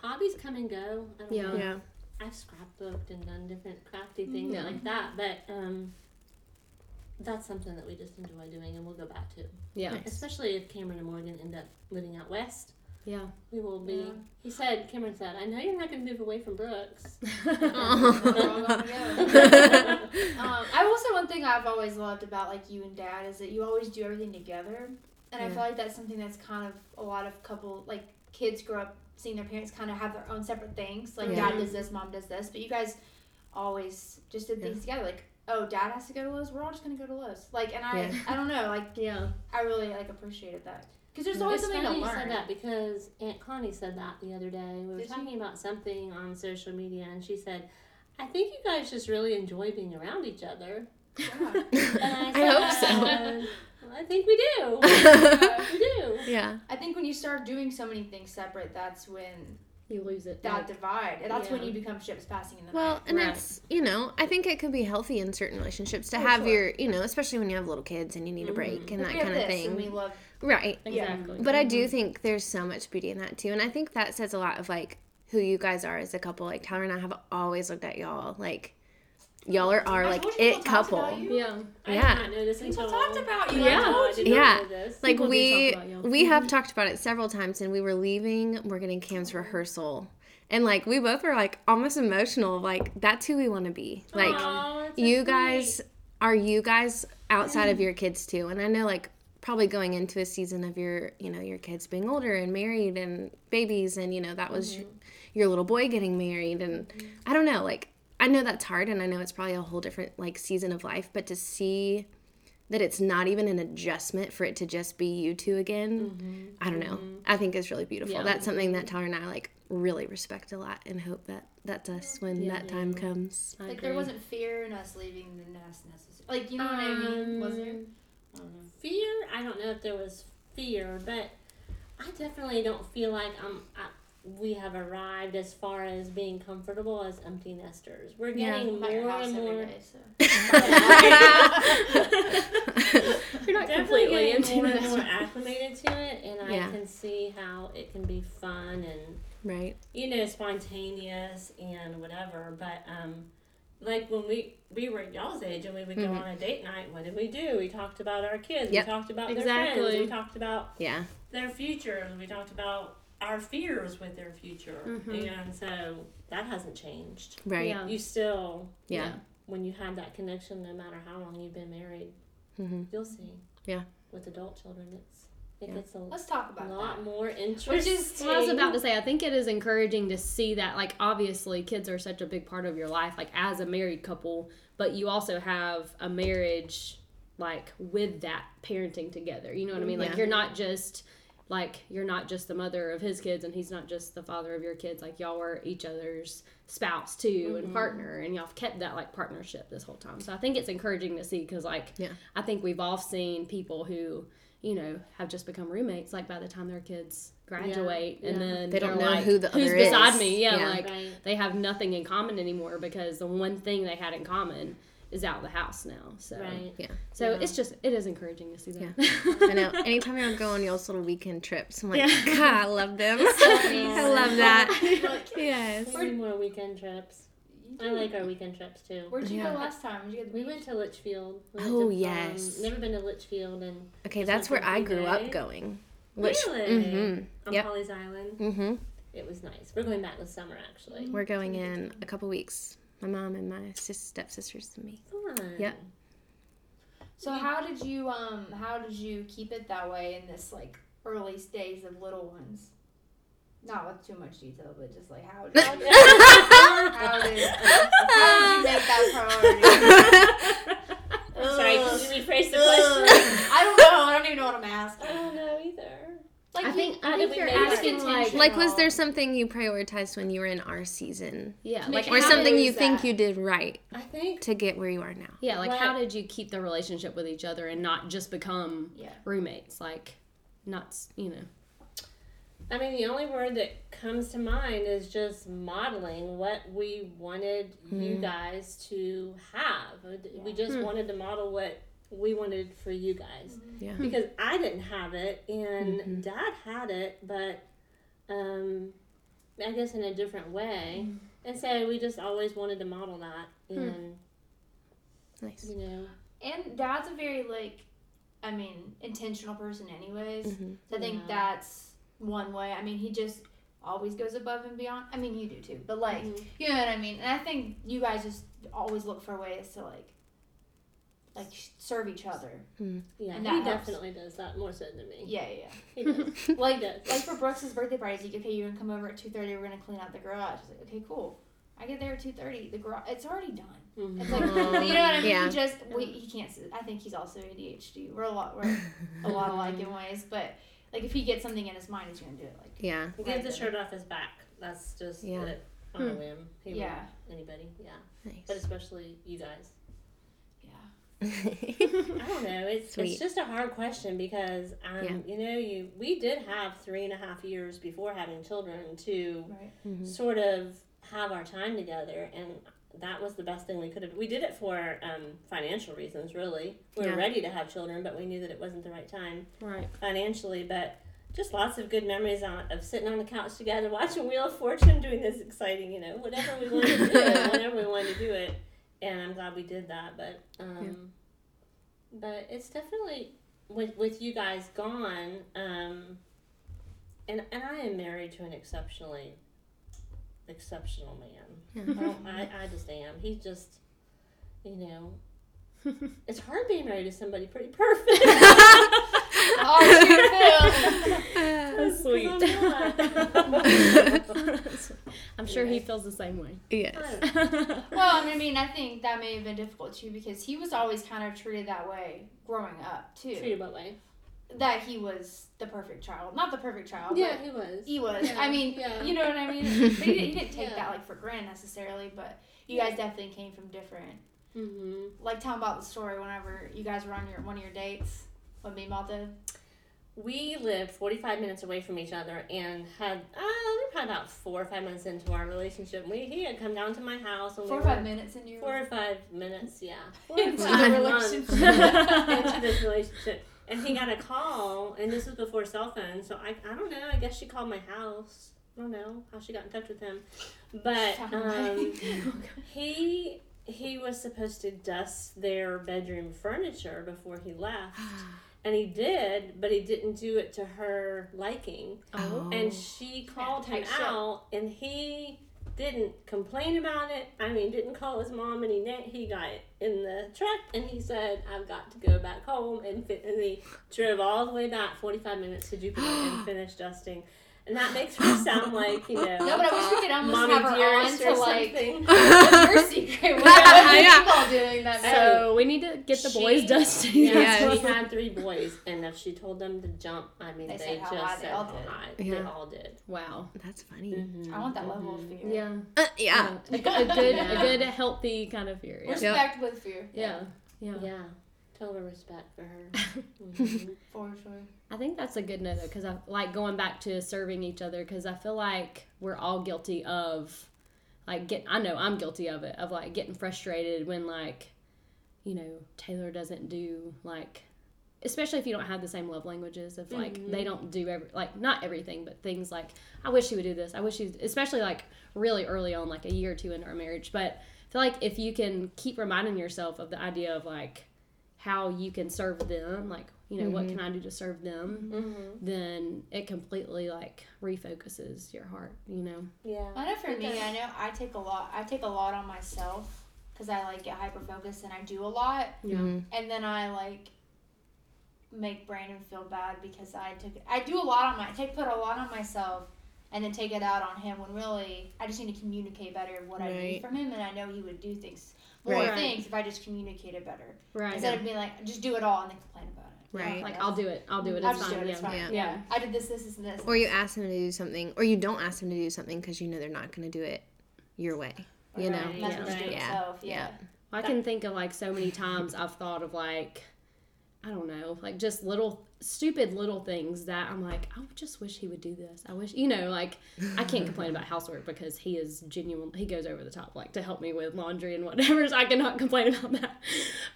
S4: Hobbies come and go. I don't
S1: Yeah.
S4: know.
S2: Yeah.
S4: I've scrapbooked and done different crafty things
S1: Yeah.
S4: like that, but um, that's something that we just enjoy doing and we'll go back to.
S1: Yeah.
S2: Nice.
S4: Especially if Cameron and Morgan end up living out west.
S1: Yeah.
S4: We will be.
S3: Yeah.
S4: He said, Cameron said, I know you're not going to move away from Brooks.
S3: We're all gonna go. Um, I will say one thing I've always loved about like you and Dad is that you always do everything together, and I feel like that's something that's kind of a lot of couple like kids grow up seeing their parents kind of have their own separate things. Like
S2: Yeah.
S3: Dad does this, Mom does this, but you guys always just did things together. Like oh, Dad has to go to Lowe's, we're all just gonna go to Lowe's. Like, and I
S2: Yeah.
S3: I don't know, like
S1: Yeah.
S3: I really like appreciated that because there's mm, always
S4: it's
S3: something
S4: funny
S3: to
S4: you said that because Aunt Connie said that the other day. We were
S3: Did she?
S4: talking about something on social media, and she said, I think you guys just really enjoy being around each other.
S3: Yeah.
S4: And
S2: I (laughs) hope so.
S4: said, I think we do.
S3: Yeah. (laughs)
S4: we do.
S2: yeah.
S3: I think when you start doing so many things separate, that's when
S1: You lose it.
S3: that
S1: like-
S3: divide. And that's when you become ships passing in the
S2: Well,
S3: night.
S2: and
S1: Right.
S2: it's you know, I think it can be healthy in certain relationships to
S3: Oh,
S2: have
S3: sure.
S2: your you know, especially when you have little kids and you need a break mm-hmm. and
S3: Like,
S2: that kind of
S3: this, and
S2: thing.
S3: we love
S2: Right.
S1: Exactly.
S2: But I do mm-hmm. think there's so much beauty in that too. And I think that says a lot of like who you guys are as a couple. Like Tyler and I have always looked at y'all like y'all are our like it couple.
S1: Yeah.
S4: I
S2: Yeah.
S4: did not know this
S3: People
S4: until
S3: talked about you.
S1: Yeah.
S3: I told
S4: did
S3: you.
S4: not
S2: Yeah.
S4: know this.
S2: Like
S1: People
S2: we
S1: talk
S2: we have mm-hmm. talked about it several times and we were leaving Morgan and Cam's rehearsal. And like we both were like almost emotional, like that's who we want to be. Like
S4: Aw, that's so
S2: you guys are you guys outside of your kids too and i know like probably going into a season of your you know your kids being older and married and babies and you know that was your, mm-hmm. your little boy getting married and mm-hmm. i don't know like i know that's hard and i know it's probably a whole different like season of life but to see that it's not even an adjustment for it to just be you two again mm-hmm. i don't know i think is really beautiful
S1: Yeah.
S2: that's something that tyler and i like really respect a lot and hope that that's us when
S1: Yeah.
S2: that time comes
S1: I
S3: Like there wasn't fear in us leaving the nest necessarily. Like you know what I mean? Um, was there?
S4: Um, Fear? I don't know if there was fear, but I definitely don't feel like I'm. I, we have arrived as far as being comfortable as empty nesters. We're getting
S3: I'm at your
S4: more and more.
S3: day, so. (laughs) (laughs)
S1: You're not
S4: Definitely
S1: completely empty.
S4: more and
S1: nester.
S4: more (laughs) acclimated to it, and
S2: Yeah.
S4: I can see how it can be fun and
S2: right.
S4: you know spontaneous and whatever. But um, like when we we were y'all's age and we would go
S2: Mhm.
S4: on a date night, what did we do? We talked about our kids.
S2: Yep.
S4: We talked about their friends. We talked about
S2: Yeah.
S4: their futures. We talked about our fears with their future,
S1: Mhm.
S4: and so that hasn't changed.
S2: Right.
S1: Yeah.
S4: You still,
S2: Yeah.
S4: when you have that connection, no matter how long you've been married,
S2: hmm
S4: you'll see.
S2: Yeah.
S4: With adult children, it's it
S2: Yeah.
S4: gets a
S3: Let's talk about
S4: lot
S3: that.
S4: more interesting.
S3: Which is
S1: Well, I was about to say, I think it is encouraging to see that, like, obviously, kids are such a big part of your life, like, as a married couple, but you also have a marriage, like, with that parenting together. You know what I mean? Like,
S2: Yeah.
S1: you're not just, like, you're not just the mother of his kids and he's not just the father of your kids. Like, y'all were each other's spouse, too, and mm-hmm. partner, and y'all have kept that, like, partnership this whole time. So I think it's encouraging to see because, like,
S2: Yeah.
S1: I think we've all seen people who, you know, have just become roommates like by the time their kids graduate and
S4: Yeah.
S1: then
S2: They don't know
S1: like,
S2: who the
S1: who's
S2: other
S1: beside
S2: is.
S1: me. Yeah,
S2: Yeah.
S1: like
S4: Right.
S1: they have nothing in common anymore because the one thing they had in common is out of the house now. So
S4: Right.
S2: Yeah.
S1: so
S4: Yeah.
S1: it's just it is encouraging to see that. (laughs)
S2: I know. Anytime I go on y'all's little weekend trips, I'm like,
S1: Yeah.
S2: God, I love them. (laughs) I love that. (laughs) yes.
S4: We more weekend trips. I like our weekend trips too.
S3: Where'd you
S2: Yeah.
S3: go last time? Did you go to the
S4: We went to Litchfield. We went
S2: Oh,
S4: to, um,
S2: yes.
S4: never been to Litchfield and
S2: Okay, that's where I
S4: three
S2: grew up
S4: days?
S2: going.
S4: really
S2: Mm-hmm.
S4: on
S2: Yep.
S4: Pawleys Island.
S2: Mm-hmm.
S4: It was nice. We're going back this summer actually.
S2: We're going in a couple weeks. My mom and my sis- stepsisters and me.
S4: Fun.
S2: Yep.
S3: So how did you um how did you keep it that way in this like early stage of little ones? Not with too much detail, but just like how did how did, how did you make that priority?
S4: I'm sorry, can you rephrase the question?
S3: I don't know. I don't even know what I'm
S4: I
S3: asking.
S4: don't know either.
S3: Like
S1: I
S3: you,
S1: think, I think you're asking like?
S2: Like, was there something you prioritized when you were in our season?
S1: yeah like
S2: Or something you think
S3: that?
S2: you did right
S4: I think
S2: to get where you are now?
S1: yeah like
S4: What-
S1: how did you keep the relationship with each other and not just become
S3: Yeah.
S1: roommates like not you know
S4: I mean, the only word that comes to mind is just modeling what we wanted you
S2: Hmm.
S4: guys to have. We just
S1: Hmm.
S4: wanted to model what we wanted for you guys.
S2: Yeah.
S4: Because I didn't have it and
S2: Mhm.
S4: dad had it, but um, I guess in a different way.
S3: Mm-hmm.
S4: And so we just always wanted to model that.
S1: Hmm.
S4: And,
S2: Nice.
S4: you know,
S3: And dad's a very like, I mean, intentional person, anyways.
S2: Mhm.
S3: So I think
S4: Yeah.
S3: that's one way. I mean, he just always goes above and beyond. I mean, you do too, but like,
S4: Mhm.
S3: you know what I mean. And I think you guys just always look for ways to like, like serve each other.
S4: yeah,
S3: And
S4: he
S3: helps.
S4: definitely does that more so than me.
S3: Yeah, yeah. (laughs)
S4: He does. (laughs)
S3: Like,
S4: He does.
S3: like for Brooks's birthday parties, you could pay you and come over at two thirty. We're gonna clean out the garage. It's like, okay, cool. I get there at two thirty. The garage, it's already done.
S4: Mhm.
S3: It's like, you know what I mean?
S2: Yeah.
S3: He just, we, he can't. I think he's also ADHD. We're a lot, we're (laughs) a lot alike in ways, but like if he gets something in his mind, he's gonna do it. Like,
S2: Yeah.
S4: He gets the shirt off his back. That's just
S2: Yeah.
S4: it on a
S1: Hmm.
S4: whim. He
S3: Yeah.
S4: would- anybody, yeah. But especially you guys.
S3: yeah.
S4: I don't know. (laughs) It's
S2: Sweet.
S4: it's just a hard question because um,
S2: Yeah.
S4: you know, you we did have three and a half years before having children to
S3: Right.
S2: Mhm.
S4: sort of have our time together and that was the best thing we could have we did it for um, financial reasons really we were
S2: Yeah.
S4: ready to have children but we knew that it wasn't the right time
S1: right
S4: financially, but just lots of good memories on, of sitting on the couch together, watching Wheel of Fortune, doing this exciting, you know, whatever we wanted to do, (laughs) whenever we wanted to do it. And I'm glad we did that. But um, but it's definitely with with you guys gone. Um, and and I am married to an exceptionally exceptional man. I, don't, (laughs) I, I just am. He's just, you know. It's hard being married to somebody pretty perfect. (laughs)
S3: Oh. (laughs)
S1: That's sweet.
S4: I'm not.
S1: i'm sure he feels the same way
S2: yes.
S3: well, I mean, I think that may have been difficult too because he was always kind of treated that way growing up too.
S4: Treated what way?
S3: That he was the perfect child, not the perfect child.
S4: Yeah,
S3: but
S4: he was.
S3: he was.
S4: Yeah,
S3: I mean,
S4: yeah.
S3: you know what I mean. (laughs) But he, didn't- he didn't take
S4: Yeah.
S3: that like for granted necessarily. But you guys definitely came from different.
S4: Mm-hmm.
S3: Like, tell 'em about the story whenever you guys were on your one of your dates with me, Malta.
S4: we lived 45 minutes away from each other and had, uh, we were probably about four or five months into our relationship. We, he had come down to my house. And
S3: Four
S4: we
S3: or five minutes in your
S4: Four or five minutes, yeah. (laughs) Four or
S3: into
S4: five
S3: the
S4: months
S3: relationship. (laughs)
S4: into this relationship. And he got a call, and this was before cell phones, so I, I don't know. I guess she called my house. I don't know how she got in touch with him, but um, (laughs) he he was supposed to dust their bedroom furniture before he left, (gasps) and he did, but he didn't do it to her liking.
S2: Oh.
S4: And she called him
S3: tight ship.
S4: out, and he didn't complain about it. I mean, didn't call his mom, and he he got in the truck, and he said, "I've got to go back home," and fi- and he drove all the way back, forty five minutes to Jupiter, and (gasps) finished dusting. And that makes her sound like you know,
S3: No, but I wish we could almost
S4: mommy
S3: have her on
S4: dearest
S3: to
S4: or
S3: like
S4: something.
S3: what's your secret. What (laughs) are
S2: Yeah.
S3: you all doing that night?
S1: So we need to get the boys
S4: She-
S1: dusting.
S4: Yeah,
S2: Yes.
S4: she had three boys, and if she told them to jump, I mean,
S3: They
S4: they,
S3: said
S4: just said
S3: all
S4: how
S3: did.
S4: high.
S2: Yeah.
S4: They all did.
S1: Wow.
S2: That's funny.
S4: Mhm,
S3: I want that level of
S4: mhm.
S3: fear.
S1: Yeah.
S2: Uh, yeah.
S1: A, g- a good,
S4: Yeah.
S1: a good, healthy kind of fear. Yeah.
S3: Respect with fear.
S1: Yeah. Yeah.
S4: Yeah, total respect for her. (laughs) Mhm. (laughs)
S3: For sure.
S1: I think that's a good note though, because I like going back to serving each other because I feel like we're all guilty of, like, get. I know I'm guilty of it of like getting frustrated when like, you know, Taylor doesn't do like, especially if you don't have the same love languages. of like they don't do every like not everything, but things like I wish he would do this. I wish he, especially like really early on, like a year or two into our marriage. But I feel like if you can keep reminding yourself of the idea of like how you can serve them, like you know what can I do to serve them
S4: Mhm.
S1: then it completely like refocuses your heart, you know.
S4: Yeah.
S3: I know for me, I know I take a lot. I take a lot on myself because I like get hyper focused and I do a lot,
S1: Yeah.
S2: Mhm.
S3: and then I like make Brandon feel bad because I took. I do a lot on my. I take put a lot on myself. And then take it out on him when really I just need to communicate better what I need from him, and I know he would do things more
S2: Right.
S3: things if I just communicated better
S1: Right.
S3: instead of being like just do it all and then complain about it.
S2: Right.
S1: like I'll do it. I'll do it.
S3: I'll
S1: It's
S3: just
S1: fine.
S3: do it.
S1: yeah.
S3: It's fine.
S2: Yeah.
S3: Yeah. I did this, this, this, and this.
S2: Or you ask them to do something, or you don't ask them to do something because you know they're not going to do it your way. You know?
S3: Right. That's
S1: Yeah.
S2: Yeah.
S3: yourself. Yeah.
S2: Yeah.
S1: I can think of like so many times I've thought of like I don't know, like just little stupid little things that I'm like, I just wish he would do this. I wish you know, like I can't complain about housework because he is genuine he goes over the top like to help me with laundry and whatever, (laughs) so I cannot complain about that.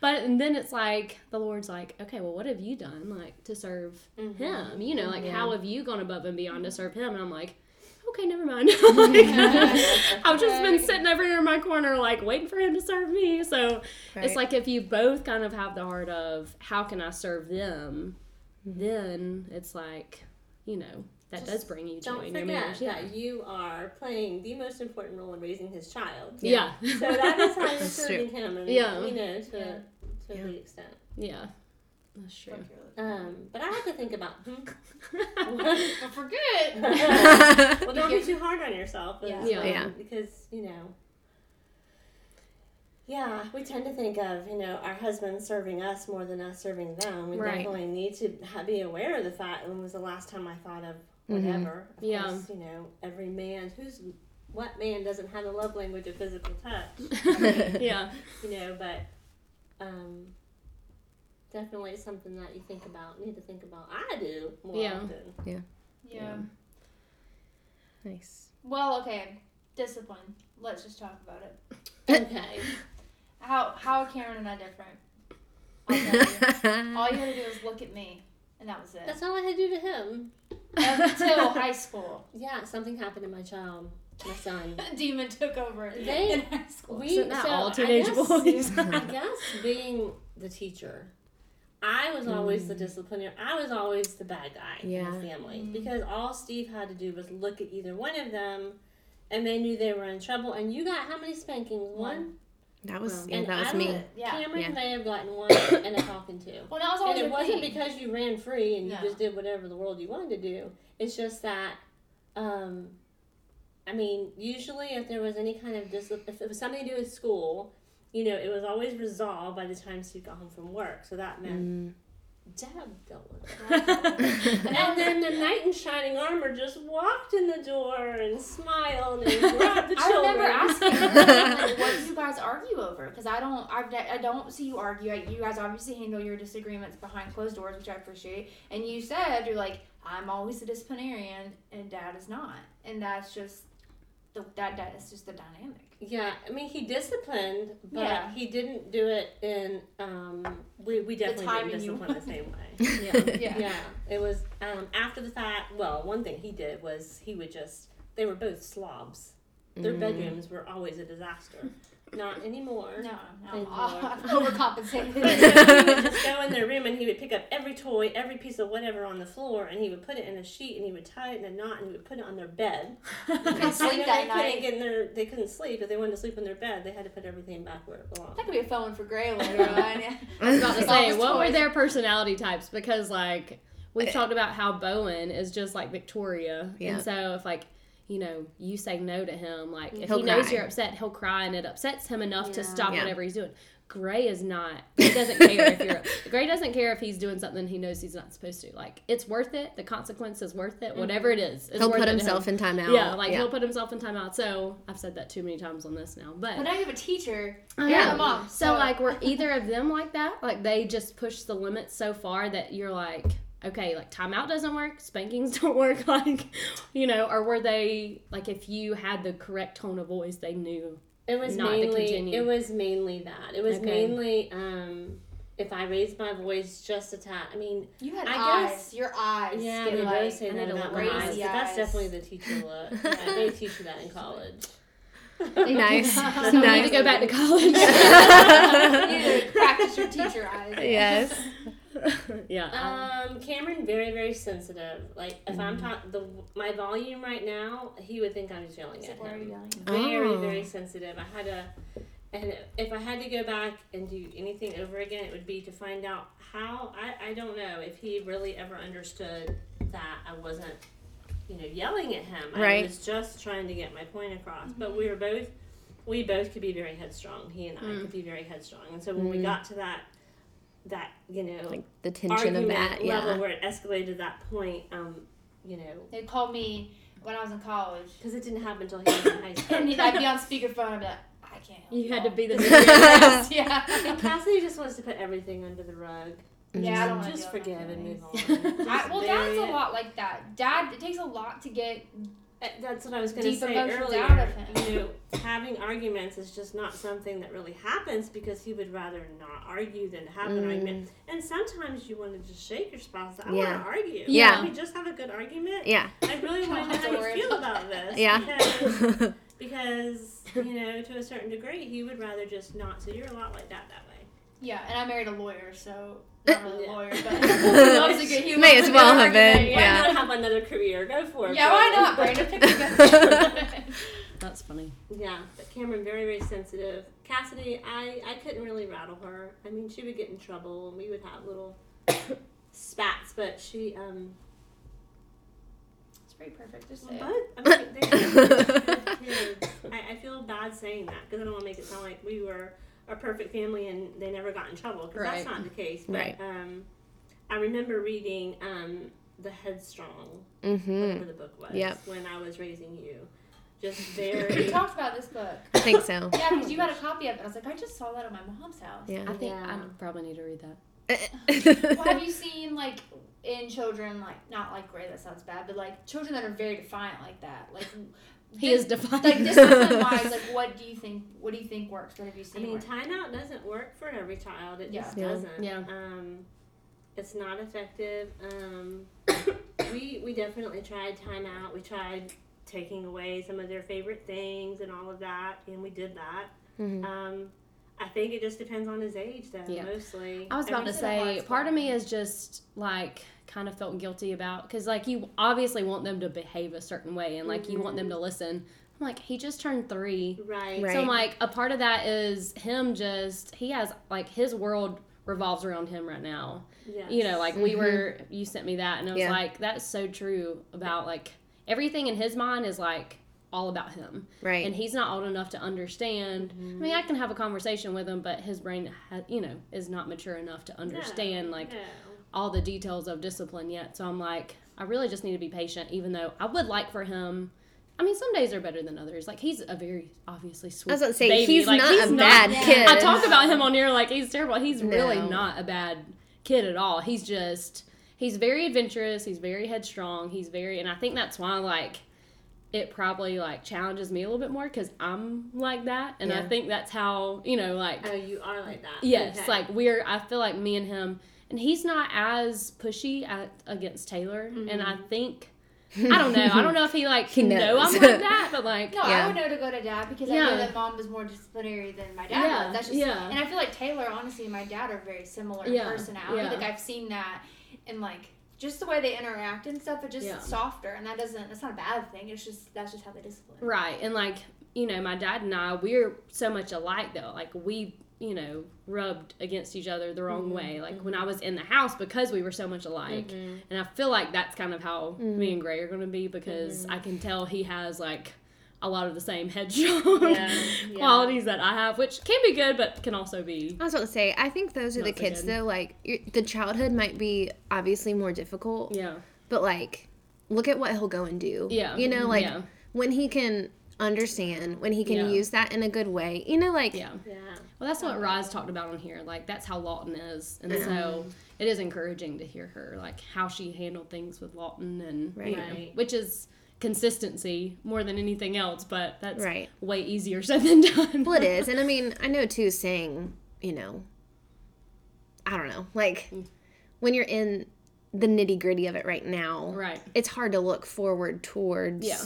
S1: But and then it's like the Lord's like, Okay, well what have you done like to serve mm-hmm. him? You know, like how have you gone above and beyond to serve him? And I'm like, Okay, never mind. (laughs) (laughs) Like, I've just been sitting over here in my corner, like waiting for him to serve me. So it's like if you both kind of have the heart of how can I serve them, then it's like, you know, that does bring you joy
S4: Don't
S1: in your
S4: forget
S1: marriage. Yeah.
S4: that you are playing the most important role in raising his child.
S1: Yeah.
S4: So that is how you're (laughs)
S2: That's
S4: serving him, and
S1: Yeah.
S4: you know, to
S3: Yeah.
S4: to
S2: Yeah.
S4: the extent.
S1: Yeah. That's true.
S4: Um, but I have to think about. Hmm?
S3: But for good.
S4: well, don't be too hard on yourself.
S3: Yeah.
S1: Yeah.
S2: Yeah.
S4: Because you know. Yeah, we tend to think of you know our husbands serving us more than us serving them. We
S1: Right.
S4: definitely need to ha- be aware of the fact. When was the last time I thought of
S2: Mm-hmm.
S4: whatever? Of
S1: Yeah.
S4: course, you know every man who's what man doesn't have the love language of physical touch. (laughs)
S1: yeah.
S4: you know, but um, definitely something that you think about, need to think about. I do more
S1: Yeah.
S4: often.
S3: Yeah. Yeah. yeah.
S2: Nice.
S3: Well, okay. Discipline. Let's just talk about it.
S4: Okay. (laughs)
S3: How how are Karen and I different? (laughs) You. All you had to do was look at me, and that was it.
S4: That's all I had to do to him.
S3: Until high school, (laughs)
S4: Yeah, something happened to my child, my son.
S3: demon took over
S4: They-
S3: in high school.
S4: We
S1: Isn't that
S4: so
S1: all
S4: I
S1: teenage
S4: guess-
S1: boys?
S4: I guess being the teacher, I was always the disciplinarian. I was always the bad guy in the family because all Steve had to do was look at either one of them, and they knew they were in trouble. And you got how many spankings? One.
S2: That was
S1: Well,
S2: yeah,
S4: and
S2: that was
S4: I
S2: me.
S3: Yeah.
S4: Cameron
S2: Yeah.
S4: may have gotten one (coughs) and a talking to.
S3: Well, that was
S4: And
S3: always
S4: it wasn't
S3: thing.
S4: because you ran free and you
S3: No.
S4: just did whatever the world you wanted to do. It's just that, um, I mean, usually if there was any kind of discipline, if it was something to do with school, you know, it was always resolved by the time Steve got home from work. So that meant
S2: Mm,
S4: with it. and then the knight in shining armor just walked in the door and smiled and grabbed the children. (laughs)
S3: I remember asking, like, what do you guys argue over? Because I don't, I, I don't see you argue. Like, you guys obviously handle your disagreements behind closed doors, which I appreciate. And you said you're like, I'm always the disciplinarian, and Dad is not, and that's just the that that is just the dynamic.
S4: Yeah, I mean, he disciplined, but
S3: Yeah.
S4: he didn't do it in. Um, we we definitely
S3: timing
S4: didn't
S3: you
S4: discipline the same way. (laughs)
S1: Yeah.
S3: Yeah.
S4: yeah, it was um, after the fact. Well, one thing he did was he would just. They were both slobs. Their
S2: Mm.
S4: bedrooms were always a disaster. Not anymore.
S3: No, no,
S4: Thank (laughs)
S3: I'm overcompensated. (laughs)
S4: But he would just go in their room and he would pick up every toy, every piece of whatever on the floor, and he would put it in a sheet and he would tie it in a knot and he would put it on their bed. (laughs)
S3: couldn't
S4: And
S3: sleep
S4: then
S3: that
S4: they
S3: night.
S4: couldn't get in their, they couldn't sleep if they wanted to sleep in their bed. They had to put everything back where it belonged.
S3: that could be a fun one for Gray later on. Yeah.
S1: I was about to say,
S3: Office
S1: what were their personality types? Because like we've eh. talked about how Bowen is just like Victoria,
S2: Yeah.
S1: and so if like you know you say no to him, like if
S2: He'll
S1: he knows
S2: cry.
S1: you're upset, he'll cry, and it upsets him enough to stop
S2: Yeah.
S1: whatever he's doing. Gray is not. (laughs) He doesn't care if you're. Gray doesn't care if he's doing something he knows he's not supposed to. Like it's worth it. The consequence is worth it. Whatever mm-hmm. it is, it's
S2: He'll
S1: worth
S2: put
S1: it
S2: himself
S1: him.
S2: in timeout.
S1: Yeah, like he'll put himself in timeout. So I've said that too many times on this now, but
S3: But now you have a teacher.
S1: I
S3: Yeah,
S1: know.
S3: my mom.
S1: So like were either of them like that? Like they just push the limits so far that you're like, okay, like timeout doesn't work, spankings (laughs) don't work, like you know, or were they like if you had the correct tone of voice, they knew.
S4: It was
S1: not
S4: mainly it was mainly that. It was
S1: Okay.
S4: mainly um, if I raised my voice just a tad. I mean,
S3: you had
S4: I
S3: eyes.
S4: guess-
S3: Your eyes.
S4: yeah,
S3: get
S4: they
S3: like,
S4: both say
S1: I
S4: that about my
S1: at
S4: eyes, but that's definitely the teacher look. (laughs) Yeah, they teach you that in college. (laughs)
S2: Nice.
S1: So we need to go back to college.
S3: you need to practice your teacher eyes.
S2: yes. (laughs)
S1: yeah. um,
S4: Cameron very very sensitive. Like if I'm talking the my volume right now, he would think I'm just yelling at
S3: Why are you
S4: him.
S3: yelling?
S4: Very
S2: Oh.
S4: very sensitive. I had to, and if I had to go back and do anything over again, it would be to find out how I I don't know if he really ever understood that I wasn't, you know, yelling at him.
S2: Right.
S4: I was just trying to get my point across. But we were both. We both could be very headstrong. He and I
S1: Mm.
S4: could be very headstrong, and so when we got to that, that you know,
S2: Like the tension of
S4: argument
S2: that.
S4: level
S2: Yeah.
S4: where it escalated to that point, um, you know,
S3: They called me when I was in college,
S4: because it didn't happen until he was in high (coughs) school.
S3: and I'd be on speakerphone. I'd be like, I can't. help
S1: you had to be the (laughs)
S3: Yes, yeah.
S4: And Cassidy just wants to put everything under the rug.
S3: Yeah, I don't
S4: just forgive and move on.
S3: I, well, dad's a lot like that. Dad, it takes a lot to get.
S4: Uh, That's what I was going to say earlier.
S3: out of him.
S4: You know, having arguments is just not something that really happens because he would rather not argue than have an
S2: Mm.
S4: argument. And sometimes you want to just shake your spouse. I
S2: Yeah.
S4: want to argue.
S2: Yeah.
S4: Can we just have a good argument?
S2: Yeah.
S4: I really want to know how you feel
S3: about
S4: about this.
S2: Yeah.
S4: Because, (laughs) because, you know, to a certain degree, he would rather just not. So you're a lot like that that way.
S3: Yeah, and I married a lawyer, so (laughs) not really a lawyer, but (laughs) he a good. He
S2: May as well
S3: good
S2: have been,
S3: argument,
S2: Yeah.
S4: Why not have another career? Go for it.
S3: Yeah, why not? Brandon, pick a good. (laughs)
S1: That's funny.
S4: Yeah, but Cameron very very sensitive. Cassidy, I I couldn't really rattle her. I mean, she would get in trouble, and we would have little (coughs) spats. But she um.
S3: It's pretty perfect to say.
S4: But I mean. I, I feel bad saying that because I don't want to make it sound like we were a perfect family and they never got in trouble because
S1: Right.
S4: that's not the case. But
S2: Right.
S4: um, I remember reading um the Headstrong
S2: mm-hmm.
S4: whatever the book was
S2: Yep.
S4: when I was raising you. Just (laughs) very.
S3: We
S4: very.
S3: talked about this book.
S2: I think so. (laughs)
S3: Yeah, because you had a copy of it. I was like, I just saw that at my mom's house.
S2: Yeah.
S1: I think I probably need to read that.
S3: Well, (laughs) have you seen like in children like not like Gray? That sounds bad, but like children that are very defiant like that. Like
S1: He
S3: dis-
S1: is defined.
S3: Like discipline wise, like what do you think? What do you think works? What have you seen?
S4: I mean,
S3: work?
S4: timeout doesn't work for every child. It just
S2: Yeah.
S4: doesn't.
S1: Yeah.
S4: Um, it's not effective. Um, we we definitely tried timeout. We tried taking away some of their favorite things and all of that, and we did that.
S2: Mhm.
S4: Um, I think it just depends on his age, though.
S1: Yeah.
S4: Mostly.
S1: I was about to
S3: Every single
S1: say, part of me is just like kind of felt guilty about because like you obviously want them to behave a certain way and like you want them to listen. I'm like, he just turned three.
S4: Right.
S2: Right.
S1: So I'm like, a part of that is him just he has like his world revolves around him right now.
S4: Yes.
S1: You know, like we
S2: Mhm.
S1: were you sent me that and I was
S2: Yeah.
S1: like, that's so true about like everything in his mind is like all about him.
S2: right.
S1: And he's not old enough to understand. I mean, I can have a conversation with him, but his brain, ha- you know, is not mature enough to understand like
S4: No.
S1: All the details of discipline yet. So I'm like, I really just need to be patient, even though I would like for him. I mean, some days are better than others. Like he's a very obviously sweet.
S2: I was gonna say
S1: baby.
S2: he's
S1: Like,
S2: not a bad
S3: Yeah.
S2: kid.
S1: I talk about him on here like he's terrible. He's really not a bad kid at all. He's just he's very adventurous. He's very headstrong. He's very, and I think that's why like it probably like challenges me a little bit more because I'm like that, and I think that's how you know like
S4: Oh, you are like that.
S1: yes,
S4: Okay.
S1: like we're. I feel like me and him, and he's not as pushy at, against Taylor, and I mm-hmm. think. I don't know. I don't know if he like (laughs)
S2: He
S1: know
S2: knows.
S1: I'm like that, but like (laughs)
S3: No,
S2: Yeah.
S3: I would know to go to dad because I know that mom was more disciplinary than my dad
S1: Yeah,
S3: was. That's just,
S1: yeah.
S3: and I feel like Taylor, honestly, and my dad are very similar in
S1: Yeah,
S3: personality.
S1: yeah.
S3: Like I've seen that in like just the way they interact and stuff, but just
S1: Yeah.
S3: softer, and that doesn't. That's not a bad thing. It's just that's just how they discipline.
S1: Right. And like, you know, my dad and I, we're so much alike though. Like we, you know, rubbed against each other the wrong mm-hmm, way. Like when I mm-hmm. was in the house because we were so much alike. Mm-hmm. And I feel like that's kind of how me and Gray are going to be because I can tell he has like a lot of the same headstrong (laughs)
S4: Yeah, yeah.
S1: qualities that I have, which can be good but can also be
S2: I was about to say, I think those are the kids
S1: good.
S2: though. Like the childhood might be obviously more difficult,
S1: yeah.
S2: but like look at what he'll go and do.
S1: Yeah.
S2: you know, like
S1: Yeah.
S2: when he can understand, when he can
S1: Yeah.
S2: use that in a good way. You know, like
S1: Yeah.
S4: Yeah.
S1: Well, that's what Roz talked about on here. Like, that's how Lawton is. And so it is encouraging to hear her, like, how she handled things with Lawton and, you know,
S4: Right.
S1: which is consistency more than anything else, but that's
S2: Right.
S1: way easier (laughs) said than done.
S2: well, it is, and I mean, I know too. Saying, you know, I don't know, like
S1: Mm.
S2: when you're in the nitty gritty of it right now,
S1: Right.
S2: it's hard to look forward towards,
S1: Yeah.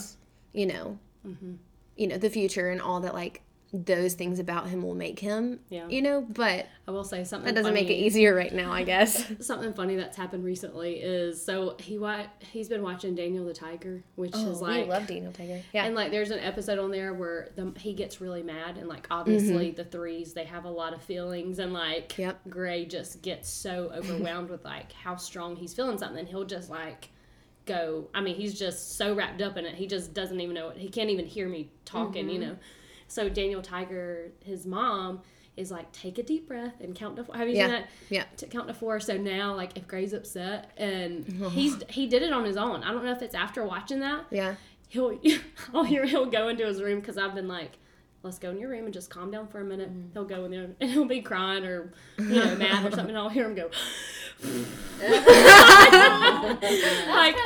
S2: you know,
S1: Mm-hmm.
S2: you know, the future and all that. Like those things about him will make him,
S1: Yeah.
S2: you know. But
S1: I will say something
S2: that doesn't make it easier right now, I guess. (laughs)
S1: Something funny that's happened recently is so he wa- he's been watching Daniel the Tiger, which is like
S2: Daniel Tiger. Yeah,
S1: And like, there's an episode on there where the, he gets really mad, and like, obviously,
S2: Mm-hmm.
S1: the threes they have a lot of feelings, and like,
S2: Yep.
S1: Gray just gets so overwhelmed with like how strong he's feeling something. He'll just like go. I mean, he's just so wrapped up in it, he just doesn't even know it. He can't even hear me talking, you know. So Daniel Tiger, his mom. Is like take a deep breath and count to four. Have you
S2: Yeah.
S1: seen that?
S2: Yeah.
S1: To count to four. So now, like, if Gray's upset and (laughs) he's he did it on his own. I don't know if it's after watching that,
S2: yeah,
S1: he'll (laughs) I'll hear he'll go into his room because I've been like, let's go in your room and just calm down for a minute. Mm. He'll go in there and he'll be crying or you know mad or something. And I'll hear him go. (laughs) like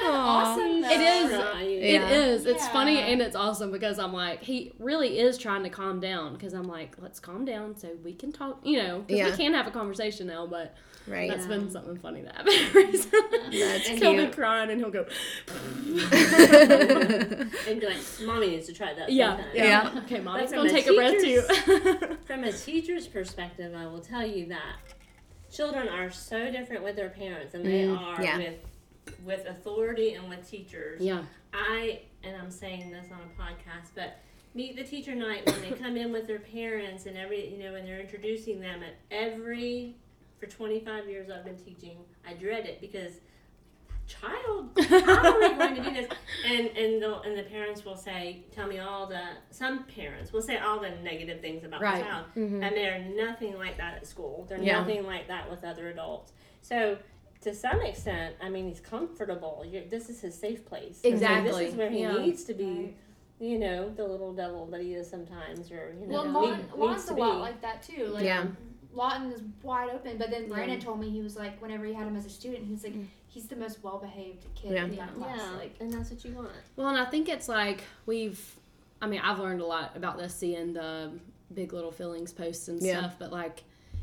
S3: Awesome.
S1: it is
S2: yeah.
S1: it is It's
S3: Yeah.
S1: funny and it's awesome because I'm like, he really is trying to calm down because I'm like, let's calm down so we can talk, you know, because
S2: Yeah.
S1: we can have a conversation now, but
S2: right.
S1: that's been something funny that happened (laughs) recently.
S2: That's
S1: he'll be crying and he'll go, (laughs)
S4: And be like, mommy needs to try that.
S1: yeah,
S4: sometime."
S1: yeah.
S2: Yeah.
S1: Okay, mommy's gonna take a breath too.
S4: From a teacher's perspective, I will tell you that children are so different with their parents than they are
S2: Mm, yeah.
S4: with with authority and with teachers.
S1: yeah.
S4: I and I'm saying this on a podcast, but meet the teacher night when they come in with their parents and every you know when they're introducing them at every for 25 years I've been teaching, I dread it because child, how are we going to do this? And and the and the parents will say, tell me all the some parents will say all the negative things about
S1: Right.
S4: the child, mm-hmm. and they're nothing like that at school. They're
S2: Yeah.
S4: nothing like that with other adults. So. To some extent, I mean, he's comfortable. You're, this is his safe place. So
S1: Exactly.
S4: this is where he
S1: Yeah.
S4: needs to be you know, the little devil that he is sometimes, or you know,
S3: Well, Lawton,
S4: needs
S3: Lawton's a lot like that too. Like,
S2: Yeah.
S3: Lawton is wide open, but then Brandon
S1: Yeah.
S3: told me he was like, whenever he had him as a student, he was like, mm. He's the most well behaved kid
S2: Yeah.
S3: in that class.
S4: yeah,
S3: Like,
S4: and that's what you want.
S1: Well, and I think it's like we've, I mean, I've learned a lot about this seeing the Big Little Feelings posts and
S2: Yeah.
S1: stuff, but like,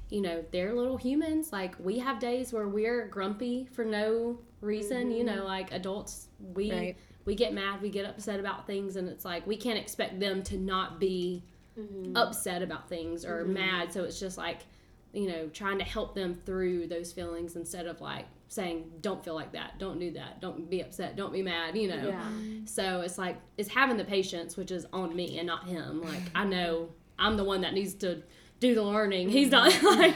S1: you know, they're little humans. Like, we have days where we're grumpy for no reason, you mm-hmm. know, like adults, we.
S2: Right.
S1: We get mad, we get upset about things, and it's like we can't expect them to not be mm-hmm. upset about things or mm-hmm. mad. So it's just like, you know, trying to help them through those feelings instead of like saying, don't feel like that, don't do that, don't be upset, don't be mad, you know.
S4: Yeah.
S1: So it's like it's having the patience, which is on me and not him. Like I know I'm the one that needs to do the learning. He's not (laughs) like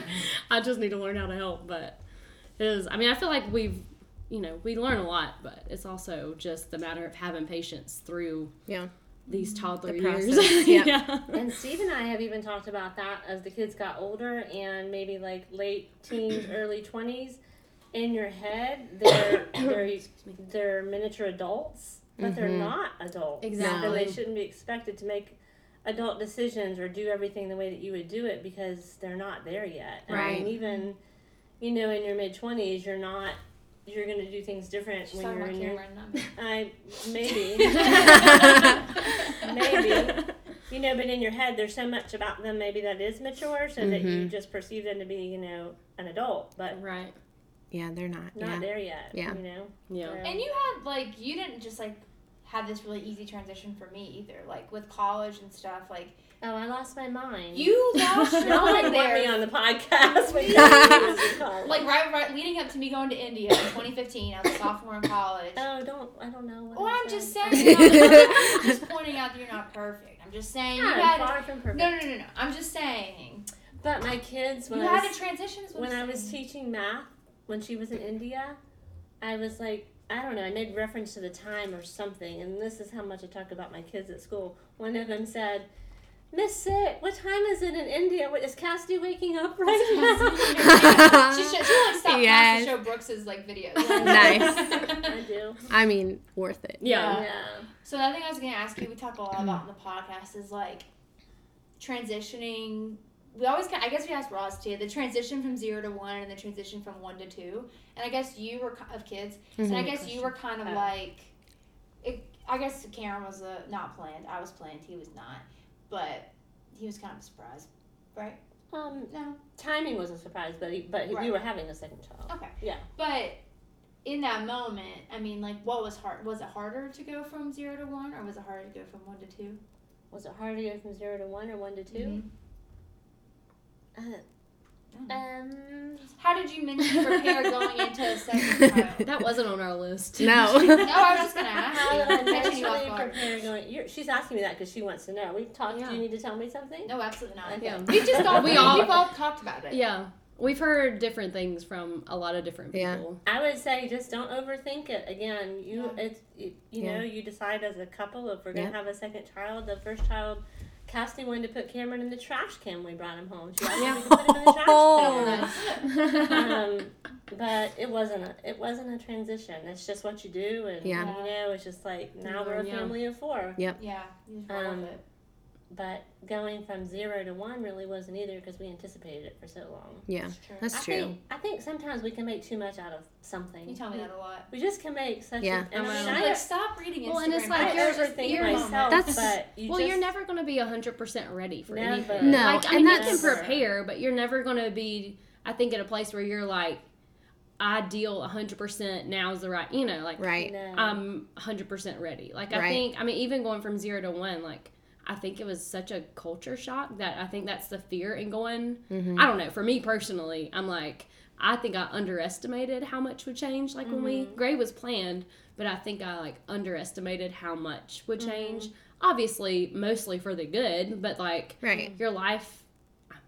S1: I just need to learn how to help. But it is. I mean, I feel like we've you know we learn a lot, but it's also just the matter of having patience through
S2: Yeah.
S1: these toddler
S2: The
S1: years.
S2: process, (laughs) yeah.
S1: yeah.
S4: And Steve and I have even talked about that as the kids got older and maybe like late teens, early twenties. In your head they're (coughs) they're they're miniature adults, but they're
S2: Mhm.
S4: not adults.
S1: Exactly.
S4: So they shouldn't be expected to make adult decisions or do everything the way that you would do it because they're not there yet. I
S2: Right.
S4: mean, even you know, in your mid twenties, you're not. You're gonna do things different
S3: She's
S4: when you're in your.
S3: Cameron. not. (laughs)
S4: I maybe. (laughs) maybe. You know, but in your head, there's so much about them maybe that is mature, so that you
S2: Mhm.
S4: just perceive them to be, you know, an adult, but
S1: Right.
S2: Yeah, they're not.
S4: not
S2: yeah.
S4: there yet.
S2: Yeah.
S4: You know.
S1: Yeah.
S3: And you had like you didn't just like have this really easy transition for me either. Like with college and stuff, like
S4: oh, I lost my mind.
S3: you lost your
S4: Y'all like
S3: mind
S4: want me
S3: there.
S4: on the podcast. when I was.
S3: Like right, right, leading up to me going to India in 2015, I was a sophomore in college.
S4: Oh, don't I don't know. What
S3: Well,
S4: I
S3: I'm just (laughs) saying. I'm just pointing out that you're not perfect. I'm just saying you
S4: Yeah,
S3: had.
S4: I'm far from perfect.
S3: No, no, no, no. I'm just saying
S4: But my kids, when
S3: you
S4: I
S3: had
S4: was
S3: to transition.
S4: When
S3: I'm
S4: I was
S3: saying.
S4: teaching math, when she was in India, I was like, I don't know, I made reference to the time or something, and this is how much I talk about my kids at school. One of them said, Miss Sit, what time is it in India? What, is Cassidy waking up right now? (laughs)
S3: she should, she like stopped
S2: Yes.
S3: to show Brooks's like videos. (laughs)
S2: Nice. (laughs)
S4: I do.
S2: I mean, worth it.
S1: Yeah.
S4: Yeah.
S3: So the other thing I was gonna ask you, we talk a lot about in the podcast is like transitioning. We always, kind of, I guess, we asked Roz too. The transition from zero to one and the transition from one to two. And I guess you were of kids, and I guess you were kind of
S4: Oh.
S3: like. It, I guess Cameron was uh, not planned. I was planned. He was not, but he was kind of a surprise, right?
S4: Um,
S3: No.
S4: timing was a surprise, but he, but he,
S3: Right.
S4: we were having a second child.
S3: Okay.
S4: Yeah.
S3: But in that moment, I mean, like, what was hard? Was it harder to go from zero to one, or was it harder to go from one to two?
S4: Was it harder to go from zero to one or one to 2
S3: Mhm.
S4: Uh,
S3: Mm-hmm.
S4: Um,
S3: How did you mentally prepare going into a second (laughs) child?
S1: That wasn't on our list.
S2: No. (laughs)
S3: no, I was just gonna ask
S4: How
S3: you.
S4: did I
S3: Catching you off
S4: mentally
S3: guard.
S4: prepare going? You're, she's asking me that because she wants to know. We talked.
S1: Yeah.
S4: Do you need to tell me something?
S3: No, absolutely not.
S4: Okay.
S1: Yeah.
S3: We just (laughs) all
S1: We
S3: we
S1: all-
S3: all we've all talked about it.
S1: Yeah. We've heard different things from a lot of different
S2: Yeah.
S1: people.
S4: I would say just don't overthink it. Again, you
S3: Yeah.
S4: it's you, you
S2: Yeah.
S4: know you decide as a couple if we're gonna
S2: Yeah.
S4: have a second child. The first child, Cassidy wanted to put Cameron in the trash can when we brought him home. She asked
S1: Yeah.
S4: if we put him in the trash can. um, but it wasn't a it wasn't a transition. It's just what you do, and
S2: Yeah.
S4: you know it's just like now we're a
S1: Yeah.
S4: family of four. Yep.
S3: Yeah, you
S4: Um,
S3: with it.
S4: But going from zero to one really wasn't either because we anticipated it for so long.
S2: Yeah,
S3: It's true.
S2: that's
S4: I
S2: true.
S4: think I think sometimes we can make too much out of something.
S3: You tell me that a lot.
S4: We just can make such
S2: Yeah.
S4: a and I mean,
S1: Well,
S4: I,
S3: like, stop reading Instagram.
S1: Well, and it's like
S4: I
S1: you're-
S4: overthink
S1: you're-
S4: myself,
S2: That's-
S4: but you
S1: well,
S4: just,
S1: you're never going to be 100% ready for
S4: Never.
S1: anything.
S2: No,
S1: Like, I
S2: and
S1: mean, you
S2: that's-
S1: can prepare, but you're never going to be, I think, at a place where you're like, ideal 100% now is the right, you know, like,
S2: Right.
S4: No.
S1: I'm 100% ready. Like, I
S2: Right.
S1: think, I mean, even going from zero to one, like, I think it was such a culture shock that I think that's the fear in going.
S2: Mhm.
S1: I don't know. For me personally, I'm like, I think I underestimated how much would change. Like when we
S4: Mm-hmm.
S1: Gray was planned, but I think I like underestimated how much would
S4: Mm-hmm.
S1: change. Obviously, mostly for the good, but like
S2: Right.
S1: your life.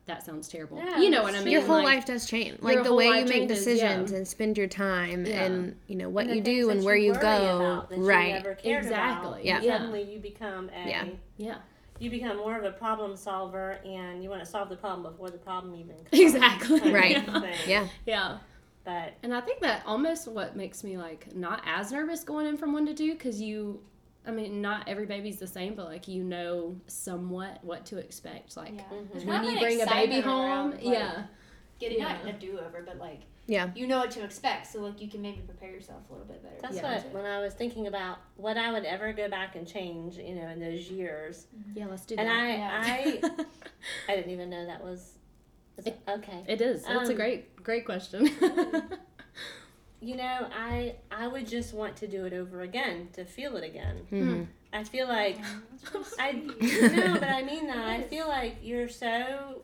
S1: That sounds terrible.
S4: Yeah,
S1: you know what I mean?
S2: Your whole
S1: Like,
S2: life does change. Like the way you make
S1: changes,
S2: decisions
S1: yeah.
S2: and spend your time
S1: Yeah.
S2: and you know what you do and where you
S4: worry
S2: go.
S4: about that you
S2: right.
S4: never cared
S1: Exactly.
S4: About,
S2: Yeah.
S1: Yeah.
S4: Suddenly you become a
S2: Yeah.
S1: Yeah.
S4: you become more of a problem solver and you want to solve the problem before the problem even (laughs) comes.
S1: Exactly.
S4: kind of
S2: Right.
S4: thing.
S2: Yeah.
S1: Yeah.
S4: But
S1: And I think that almost what makes me like not as nervous going in from one to two because you, I mean, not every baby's the same, but like you know somewhat what to expect. Like
S3: Yeah.
S4: Mhm.
S1: When you bring a baby home,
S3: around, like,
S1: yeah,
S3: Getting
S1: Yeah.
S3: not a do over, but like
S2: Yeah.
S3: you know what to expect, so like you can maybe prepare yourself a little bit better.
S4: that's
S1: Yeah.
S4: what when I was thinking about what I would ever go back and change, you know, in those years.
S1: yeah, let's do
S4: And
S1: that.
S4: And I
S3: Yeah.
S4: I (laughs) I didn't even know that was is it- okay.
S1: it is. That's a
S4: Um,
S1: great, great question. (laughs)
S4: You know, I I would just want to do it over again to feel it again.
S2: Mhm.
S4: I feel like (laughs) I (laughs) no, but I mean that. I feel like you're so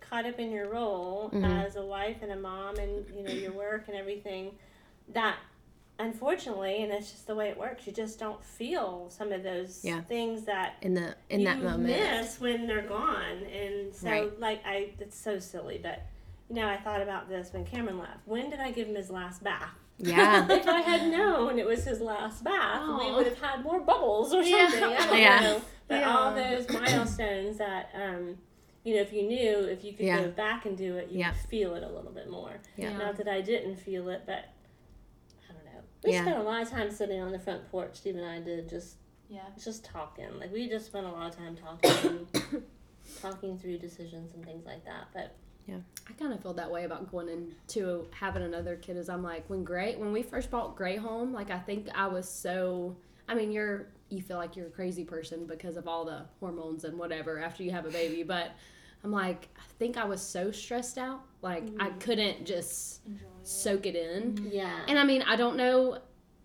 S4: caught up in your role
S2: Mhm.
S4: as a wife and a mom, and you know your work and everything that unfortunately, and it's just the way it works. You just don't feel some of those
S2: Yeah.
S4: things that
S2: In the in
S4: you
S2: that moment.
S4: miss when they're gone. And so,
S2: Right.
S4: like, I it's so silly, but. You know, I thought about this when Cameron left. When did I give him his last bath?
S2: Yeah. (laughs)
S4: if I had known it was his last bath, we would have had more bubbles or
S1: Yeah.
S4: something. I don't
S2: Yeah.
S4: know. But
S1: Yeah.
S4: all those milestones that, um, you know, if you knew, if you could
S2: Yeah.
S4: go back and do it, you
S2: Yeah.
S4: would feel it a little bit more.
S2: Yeah.
S4: Not that I didn't feel it, but I don't know. We
S2: Yeah.
S4: spent a lot of time sitting on the front porch. Steve and I did just
S3: Yeah.
S4: just talking. Like we just spent a lot of time talking, (coughs) talking through decisions and things like that. But
S1: I kind of feel that way about going into having another kid. Is I'm like, when Gray, when we first bought Gray home, like I think I was so. I mean, you're you feel like you're a crazy person because of all the hormones and whatever after you have a baby, but I'm like, I think I was so stressed out, like I mm-hmm. couldn't just
S3: Enjoy it.
S1: soak it in. Mm-hmm.
S4: yeah,
S1: And I mean, I don't know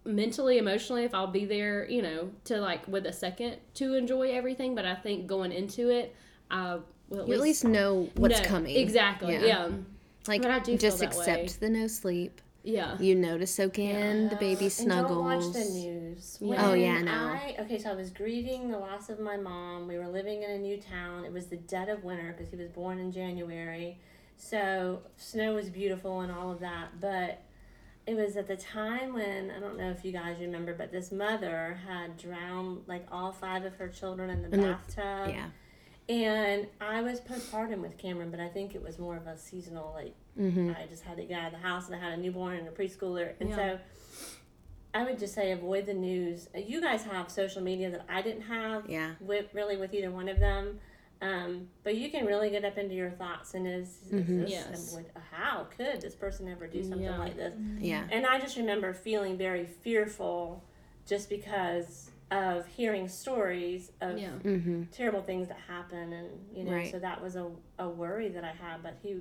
S1: mentally, emotionally if I'll be there, you know, to like with a second to enjoy everything, but I think going into it, I will at
S2: You at
S1: least
S2: least know what's
S1: know-
S2: coming.
S1: Exactly.
S2: Yeah.
S1: Yeah.
S2: Like
S1: But I do
S2: just
S1: feel that
S2: accept
S1: way.
S2: the no sleep.
S1: Yeah.
S2: You know to soak in the baby
S4: And don't watch the news.
S1: Yeah.
S2: Oh, yeah, no.
S4: I, okay, so I was grieving the loss of my mom. We were living in a new town. It was the dead of winter because he was born in January. So snow was beautiful and all of that. But it was at the time when, I don't know if you guys remember, but this mother had drowned like all five of her children in the
S2: In the-
S4: bathtub.
S2: Yeah.
S4: And I was postpartum with Cameron, but I think it was more of a seasonal, like,
S2: Mm-hmm.
S4: I just had to get out of the house and I had a newborn and a preschooler. And
S1: Yeah.
S4: so I would just say avoid the news. Uh, You guys have social media that I didn't have
S2: Yeah.
S4: with really with either one of them. Um, but you can really get up into your thoughts and is, is
S2: Mhm.
S4: this,
S1: Yes.
S4: would- how could this person ever do something
S1: Yeah.
S4: like this?
S2: Yeah.
S4: And I just remember feeling very fearful just because of hearing stories of
S1: Yeah.
S2: Mm-hmm.
S4: terrible things that happen and you know
S2: Right.
S4: so that was a, a worry that i had but he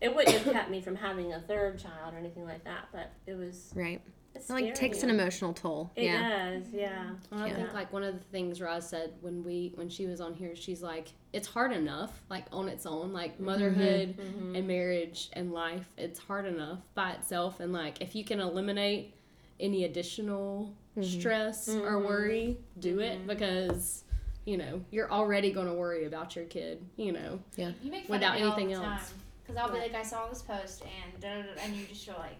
S4: it wouldn't have kept me from having a third child or anything like that but it was
S2: Right.
S4: it's
S2: It like takes an emotional toll.
S4: it
S2: yeah.
S4: does yeah
S1: And I
S2: Yeah.
S1: think like one of the things Roz said when we when she was on here, she's like, it's hard enough, like on its own, like motherhood
S4: Mm-hmm.
S1: and marriage and life, it's hard enough by itself. And like if you can eliminate any additional stress or
S4: Mhm.
S1: worry, do it because you know you're already going to worry about your kid. You know,
S3: You make fun
S1: Without
S3: of me
S1: anything
S3: all the
S1: else.
S3: Because I'll be like, I saw this post and da, da, da, and you just feel like,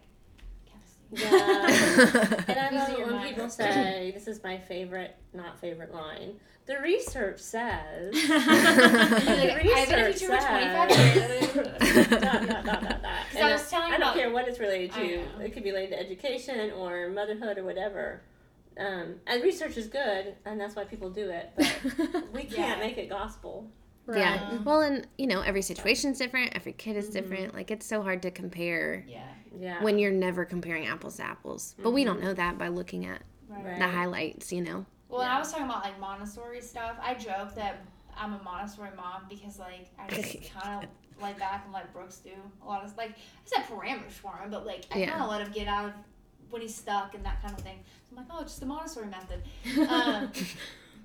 S3: Cassie.
S4: yeah (laughs) and i
S3: These
S4: love it when
S3: mother.
S4: people say this is my favorite not favorite line the research says (laughs) (laughs)
S3: You're like, I bet
S4: research
S3: if you were 25
S4: says-
S3: years
S4: dot, dot, dot, dot, dot.
S3: I was telling
S4: I don't
S3: about-
S4: care what it's related to. It could be related to education or motherhood or whatever. Um, and research is good, and that's why people do it. But (laughs) we can't
S3: Yeah.
S4: make it gospel.
S2: Yeah. Well, and you know, every situation's different. Every kid is
S4: Mhm.
S2: different. Like it's so hard to compare
S3: Yeah.
S4: Yeah.
S2: when you're never comparing apples to apples. But we don't know that by looking at
S3: Right.
S4: Right.
S2: the highlights. You know.
S3: Well, and
S4: Yeah.
S3: I was talking about like Montessori stuff. I joke that I'm a Montessori mom because like I just kind of lay back and let Brooks do a lot of like I said parameters for him, but like I
S2: Yeah.
S3: kind of let him get out of when he's stuck and that kind of thing. So I'm like, oh, just the Montessori method. (laughs) Um,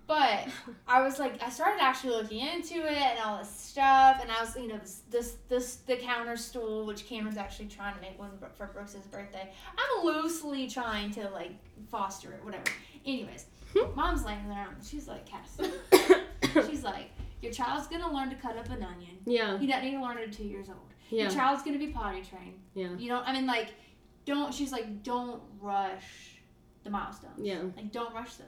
S3: but I was like, I started actually looking into it and all this stuff, and I was, you know, this this this the counter stool, which Cameron's actually trying to make one for Brooks's birthday. I'm loosely trying to like foster it, whatever. Anyways, mom's laying there, and she's like, Cass, (coughs) she's like, your child's gonna learn to cut up an onion.
S1: yeah,
S3: He doesn't need to learn it at two years old.
S1: yeah,
S3: Your child's gonna be potty trained.
S1: yeah,
S3: You know, I mean, like, don't. She's like, don't rush the milestones.
S1: yeah.
S3: Like, don't rush them.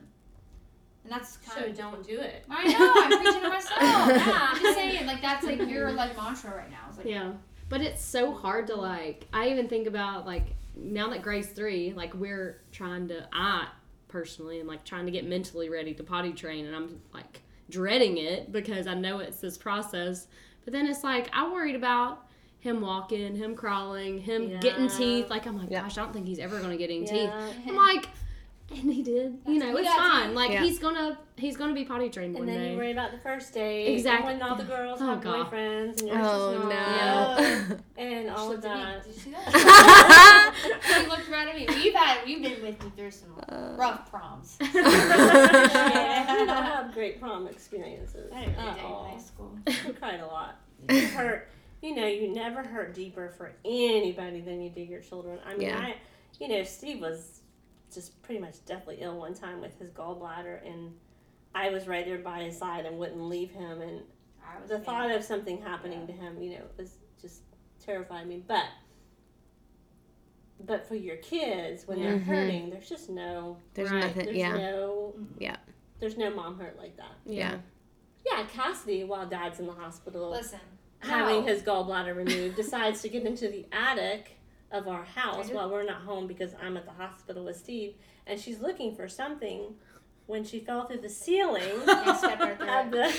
S3: And that's kind
S4: So
S3: of
S4: don't do it.
S3: I know. I'm preaching to myself. (laughs)
S4: Yeah.
S3: I'm just saying, like that's like your like mantra right now. It's like,
S1: Yeah. But it's so hard to like I even think about like now that Gray's three, like we're trying to I personally am like trying to get mentally ready to potty train and I'm like dreading it because I know it's this process. But then it's like I worried about him walking, him crawling, him getting teeth. Like I'm like,
S2: Yeah.
S1: gosh, I don't think he's ever gonna get any teeth. I'm like and he did. You know, it's
S3: it's
S1: fine.
S3: teeth.
S1: Like
S2: Yeah.
S1: he's gonna he's gonna be potty trained one day.
S4: And then
S1: day.
S4: you worry about the first date.
S1: Exactly.
S4: And when all the girls
S1: Oh,
S4: have
S1: God.
S4: boyfriends and yours
S2: Oh
S4: does
S2: no.
S4: not. (laughs) And all
S3: She
S4: of
S3: looked at me.
S4: that.
S3: Did you see (laughs) that? she looked right at me. You've had we've been with me through some
S2: Uh,
S3: rough proms. (laughs)
S4: yeah, we don't have great prom experiences
S3: I didn't really
S4: at
S3: date in high school.
S4: We cried a lot. You hurt. You know, you never hurt deeper for anybody than you do your children. I mean,
S2: Yeah.
S4: I, you know, Steve was just pretty much deathly ill one time with his gallbladder, and I was right there by his side and wouldn't leave him. And
S3: I was
S4: the
S3: being-
S4: thought of something happening
S3: Yeah.
S4: to him, you know, was just terrified me. But, but for your kids, when they're
S2: Mhm.
S4: hurting, there's just no,
S2: There's
S1: Right.
S2: nothing.
S4: there's
S2: Yeah.
S4: no,
S2: Yeah.
S4: there's no mom hurt like that.
S2: Yeah.
S4: Yeah, yeah, Cassidy, while Dad's in the hospital,
S3: Listen.
S4: Having his gallbladder removed, decides to get into the attic of our house while we're not home because I'm at the hospital with Steve, and she's looking for something. When she fell through the ceiling (laughs)
S3: Yeah, stepped right
S4: of the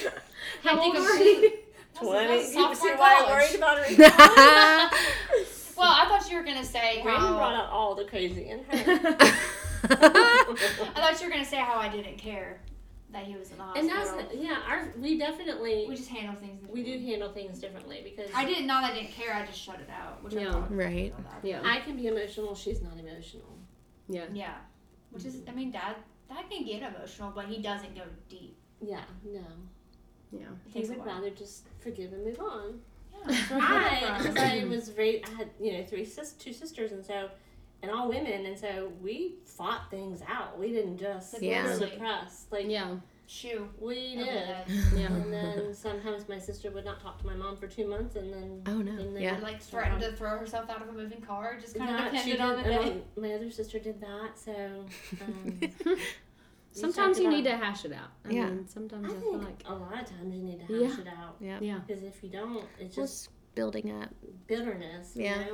S3: How
S4: old
S3: old
S4: were
S3: were
S4: you?
S3: you?
S4: twenty. You see why I'm worried about her. (laughs) (laughs)
S3: Well, I thought you were gonna say
S4: Brandon brought out all the crazy in her.
S3: I thought you were gonna say how I didn't care that he was in the
S4: and that's yeah, our we definitely
S3: we just handle things.
S4: we do
S3: differently.
S4: handle things differently because
S3: I didn't know that I didn't care. I just shut it out. Which
S1: Yeah.
S3: I probably
S2: Right.
S1: Yeah.
S4: I can be emotional. She's not emotional.
S1: Yeah.
S3: Yeah. Which is, I mean, dad, dad can get emotional, but he doesn't go deep.
S4: Yeah, no.
S1: Yeah.
S4: He would rather just forgive and move on.
S3: Yeah, that's (laughs)
S4: I, (laughs)
S3: I
S4: because. I was raised, I had you know three sis, two sisters, and so, and all women, and so we fought things out. We didn't just
S2: Yeah.
S4: suppress like
S1: Yeah.
S3: Shoe.
S4: we did.
S3: head.
S1: Yeah. (laughs)
S4: And then sometimes my sister would not talk to my mom for two months, and then
S2: Oh no.
S4: and then
S2: Yeah.
S3: Like threatened to throw herself out of a moving car. Just kind
S4: Yeah,
S3: of
S4: she
S3: depended on the day.
S4: My, (laughs) my other sister did that, so. Um, (laughs)
S1: Sometimes you need to hash it out. I
S2: Yeah.
S1: mean, sometimes
S4: I
S1: I, feel
S4: think
S1: like.
S4: a lot of times you need to hash
S1: Yeah.
S4: it out
S2: Yeah.
S1: Yeah.
S4: because if you don't, it's
S2: Well,
S4: just
S2: building up.
S4: bitterness.
S2: Yeah.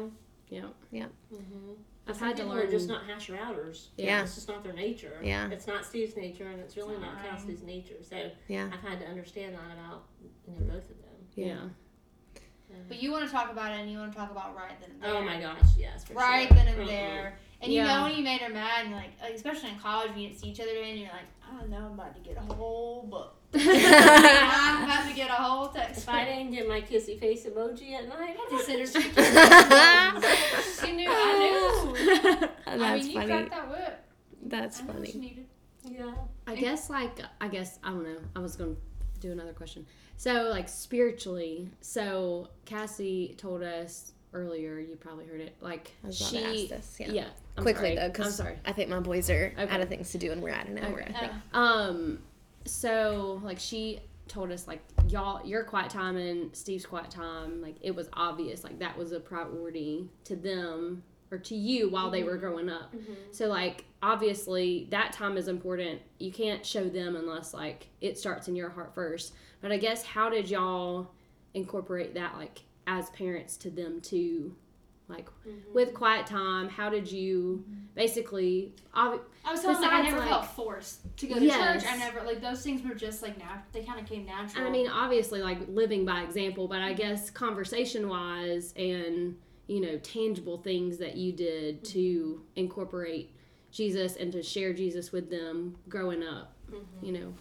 S4: You know?
S1: Yeah.
S4: Mm-hmm.
S1: I've
S4: Some
S1: had to learn.
S4: are just not hasher outers.
S2: Yeah.
S4: It's just not their nature.
S2: Yeah.
S4: It's not Steve's nature, and it's really
S3: It's
S4: not
S3: not mine.
S4: Cassidy's nature. So
S2: Yeah.
S4: I've had to understand that about you know both of them.
S1: yeah.
S3: But you want to talk about it, and you want to talk about right then and oh there.
S4: Oh my gosh, yes, for
S3: Right
S4: sure.
S3: then and
S4: Mm-mm.
S3: there. And you know when you made her mad, and you're like, like, especially in college, when you didn't see each other and you're like, I don't know, I'm about to get a whole book. (laughs) (laughs) I'm about to get a whole text.
S4: If I didn't get my kissy face emoji at night, I'd
S3: Consider
S4: have
S3: she knew, I knew. (laughs) I
S2: That's
S3: mean, you
S2: funny.
S3: cracked that whip.
S2: That's
S3: I know what you
S2: funny.
S4: Yeah.
S1: I guess like I guess I don't know. I was gonna do another question. So like spiritually, so Cassie told us earlier. You probably heard it. Like she,
S2: this. Yeah.
S1: yeah. I'm
S2: Quickly
S1: sorry.
S2: though,
S1: I'm
S2: because
S1: sorry.
S2: I think my boys are
S1: Okay.
S2: out of things to do and we're at an hour.
S1: Okay.
S2: I think.
S3: Uh,
S1: Um, so like she told us like y'all your quiet time and Steve's quiet time like it was obvious like that was a priority to them or to you while they were growing up. So like obviously that time is important. You can't show them unless like it starts in your heart first. But I guess how did y'all incorporate that like as parents to them too? Like mm-hmm. with quiet time, how did you basically obvi-
S3: I was telling like I never
S1: like-
S3: felt forced to go to
S1: Yes.
S3: church. I never like those things were just like now they kind of came natural.
S1: I mean, obviously, like living by example, but I guess conversation wise and, you know, tangible things that you did mm-hmm. to incorporate Jesus and to share Jesus with them growing up, mm-hmm. you know.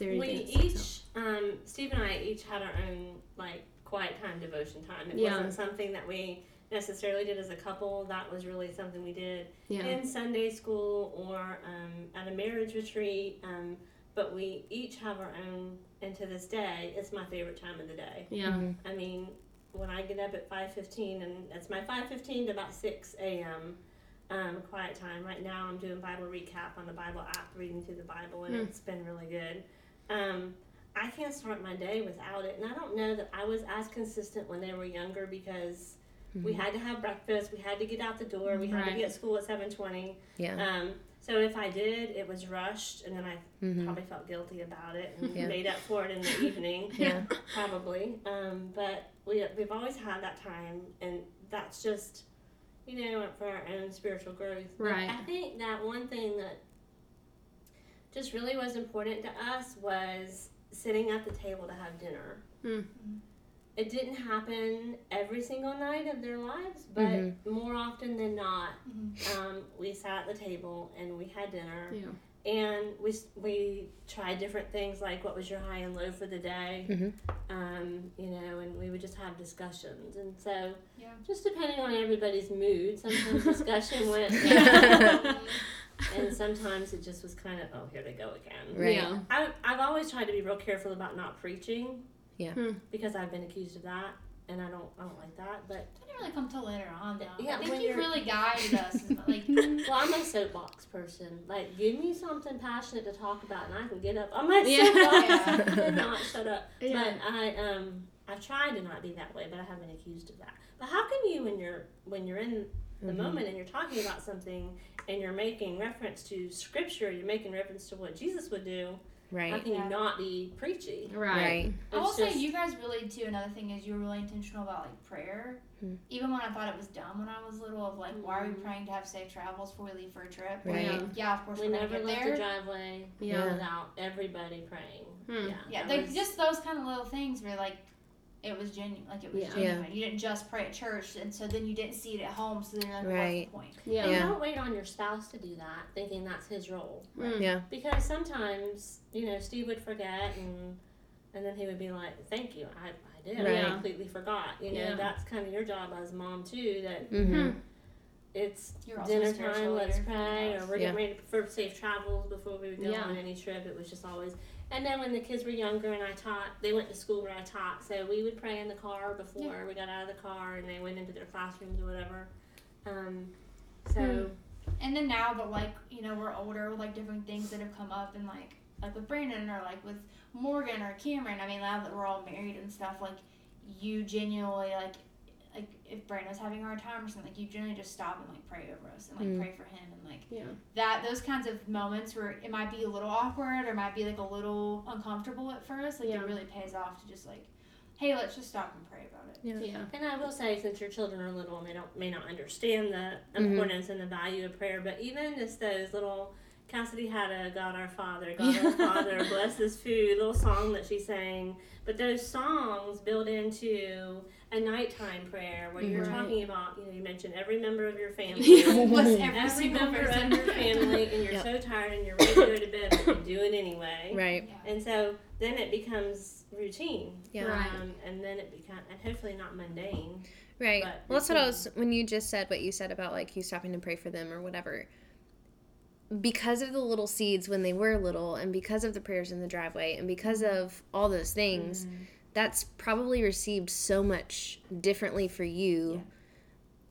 S4: We each,
S1: sticks
S4: um, Steve and I each had our own like quiet time devotion time. It
S1: Yeah.
S4: wasn't something that we necessarily did as a couple. That was really something we did?
S1: Yeah.
S4: in Sunday school or um, at a marriage retreat. Um, but we each have our own, and to this day, it's my favorite time of the day.
S1: Yeah.
S4: I mean, when I get up at five fifteen, and it's my five fifteen to about six a.m. Um, quiet time. Right now, I'm doing Bible recap on the Bible app, reading through the Bible, and
S1: Hmm.
S4: it's been really good. Um, I can't start my day without it, and I don't know that I was as consistent when they were younger because we had to have breakfast, we had to get out the door, we had to be at school at seven twenty.
S2: Yeah.
S4: Um, so if I did, it was rushed, and then I
S2: Mhm.
S4: probably felt guilty about it and
S2: Yeah.
S4: made up for it in the (laughs) evening
S2: Yeah.
S4: probably. Um, but we we've always had that time, and that's just you know for our own spiritual growth. But
S1: Right.
S4: I think that one thing that just really was important to us was sitting at the table to have dinner.
S1: Mm.
S4: It didn't happen every single night of their lives, but
S2: Mhm.
S4: more often than not,
S3: Mhm.
S4: um, we sat at the table and we had dinner
S1: Yeah.
S4: And we we tried different things like what was your high and low for the day
S2: Mhm.
S4: um, you know and we would just have discussions and so
S3: Yeah.
S4: just depending on everybody's mood sometimes (laughs) discussion went (laughs) and sometimes it just was kind of oh here they go again
S2: Right.
S1: Yeah.
S4: I, I've always tried to be real careful about not preaching
S2: Yeah.
S1: Hmm.
S4: because I've been accused of that and I don't I don't like that but
S3: That didn't really come till later on though.
S4: Yeah,
S3: I think you
S4: you're-
S3: really (laughs) guided us. Like (laughs)
S4: well I'm a soapbox person like give me something passionate to talk about and I can get up on my
S1: Yeah.
S4: soapbox (laughs) and not shut up
S1: Yeah.
S4: But I um I've tried to not be that way, but I have been accused of that. But how can you when you're when you're in the
S2: Mhm.
S4: moment and you're talking about something and you're making reference to scripture, you're making reference to what Jesus would do, How
S2: Right.
S4: can
S3: Yeah.
S4: you not be preachy?
S2: Right.
S3: I will say
S4: just-
S3: you guys really too. Another thing is you were really intentional about like prayer.
S2: Hmm.
S3: Even when I thought it was dumb when I was little, of like, why are we
S4: Mhm.
S3: praying to have safe travels before we leave for a trip?
S2: Right.
S1: Yeah.
S3: Yeah, of course
S4: We
S3: we're
S4: never
S3: get
S4: left
S3: there.
S4: the driveway
S1: Yeah.
S4: without everybody praying.
S1: Hmm.
S4: Yeah,
S3: Yeah, like
S4: was-
S3: just those kind of little things where like it was genuine, like it was
S1: Yeah.
S3: genuine. You didn't just pray at church, and so then you didn't see it at home. So then you're like,
S2: Right.
S3: what's the point?
S1: Yeah.
S4: And
S2: Yeah.
S4: don't wait on your spouse to do that, thinking that's his role.
S1: Mm.
S2: Yeah.
S4: Because sometimes, you know, Steve would forget and and then he would be like, Thank you, I, I did.
S2: Right.
S4: I completely forgot. You know,
S1: Yeah.
S4: that's kind of your job as mom too, that
S2: Mm-hmm.
S4: it's
S3: You're
S4: dinner
S3: a spiritual
S4: time, let's
S3: leader in
S4: pray, or we're
S2: Yeah.
S4: getting ready for safe travels before we would go
S1: Yeah.
S4: on any trip. It was just always. And then when the kids were younger and I taught, they went to school where I taught, so we would pray in the car before we got out of the car and they went into their classrooms or whatever. Um, so,
S1: Hmm.
S3: And then now that like you know we're older, with like different things that have come up, and like like with Brandon or like with Morgan or Cameron. I mean, now that we're all married and stuff, like you genuinely like like if Brandon's having a hard time or something, like you generally just stop and like pray over us and like
S2: Mm.
S3: pray for him and like
S1: Yeah.
S3: that those kinds of moments where it might be a little awkward or might be like a little uncomfortable at first, like
S1: Yeah.
S3: it really pays off to just like, hey, let's just stop and pray about it.
S1: Yeah.
S4: and I will say, since your children are little and they don't may not understand the
S2: Mhm.
S4: importance and the value of prayer, but even just those little Cassidy had a God our Father, God our (laughs) Father, bless this food, little song that she sang. But those songs build into a nighttime prayer where you're
S1: Mhm.
S4: talking about, you know, you mentioned every member of your family. (laughs)
S3: Bless every,
S4: Every member
S3: person.
S4: of your family, and you're
S2: Yep.
S4: so tired and you're ready to go to bed, but you do it anyway.
S2: Right.
S3: Yeah.
S4: And so then it becomes routine.
S2: Yeah.
S1: Right.
S4: Um, and then it becomes, and hopefully not mundane.
S2: Right. Well, that's what I was when you just said what you said about like you stopping to pray for them or whatever. Because of the little seeds when they were little, and because of the prayers in the driveway, and because of all those things, that's probably received so much differently for you.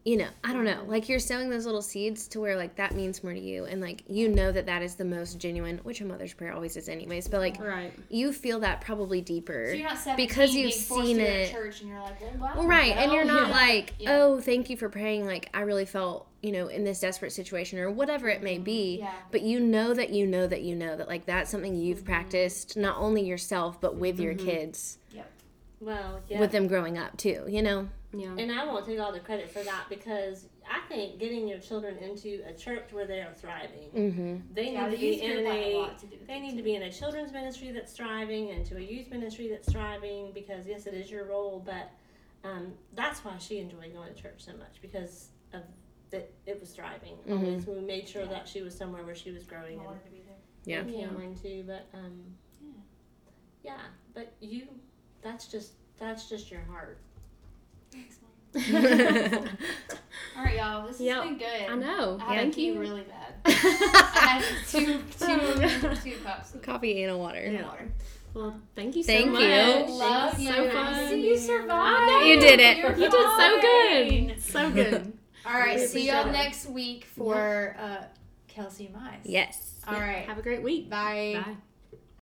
S2: You know, I don't know. Like you're sowing those little seeds to where like that means more to you, and like you know that that is the most genuine, which a mother's prayer always is, anyways. But like
S1: Right.
S2: you feel that probably deeper.
S3: So you're not
S2: Because you've seen it.
S3: church and you're like, well, wow.
S2: Well, right, and you're not
S3: yeah. (laughs)
S2: like,
S3: Yeah.
S2: oh, thank you for praying. Like, I really felt, you know, in this desperate situation or whatever it may be.
S3: Yeah.
S2: But you know that you know that you know that, like, that's something you've
S3: Mm-hmm.
S2: practiced not only yourself, but with your kids,
S4: Well, yeah.
S2: with them growing up too, you know?
S1: Yeah.
S4: And I won't take all the credit for that because I think getting your children into a church where they are thriving,
S2: Mm-hmm.
S4: they
S3: Yeah,
S4: need
S3: the
S4: to be in
S3: a
S4: a
S3: lot to do
S4: they need
S3: too.
S4: to be in a children's ministry that's thriving and to a youth ministry that's thriving because yes, it is your role, but um, that's why she enjoyed going to church so much because of that it was thriving.
S2: Mhm.
S4: Always we made sure
S3: Yeah.
S4: that she was somewhere where she was growing
S3: I
S4: and
S3: wanted to be there.
S2: Yeah.
S4: and
S1: Yeah.
S4: Cameron too, but um,
S3: Yeah.
S4: yeah, but you, that's just that's just your heart. (laughs)
S3: All right, y'all. This has
S1: Yep.
S3: been good.
S1: I know.
S3: I had
S1: Thank
S3: to pee
S1: you.
S3: really bad. (laughs) I had two, two, (laughs) two cups of
S2: Coffee and a water.
S1: Yeah.
S3: water.
S1: Well, thank you so
S2: Thank
S1: much.
S2: Thank you.
S3: Love
S1: so
S3: you.
S1: fun.
S3: See, you survived.
S2: You did it.
S3: You're
S1: You did so good. So good.
S3: All right.
S1: We
S3: See y'all next week for uh, Kelsey Mice.
S2: Yes.
S3: All right.
S1: Have a great week.
S3: Bye.
S1: Bye.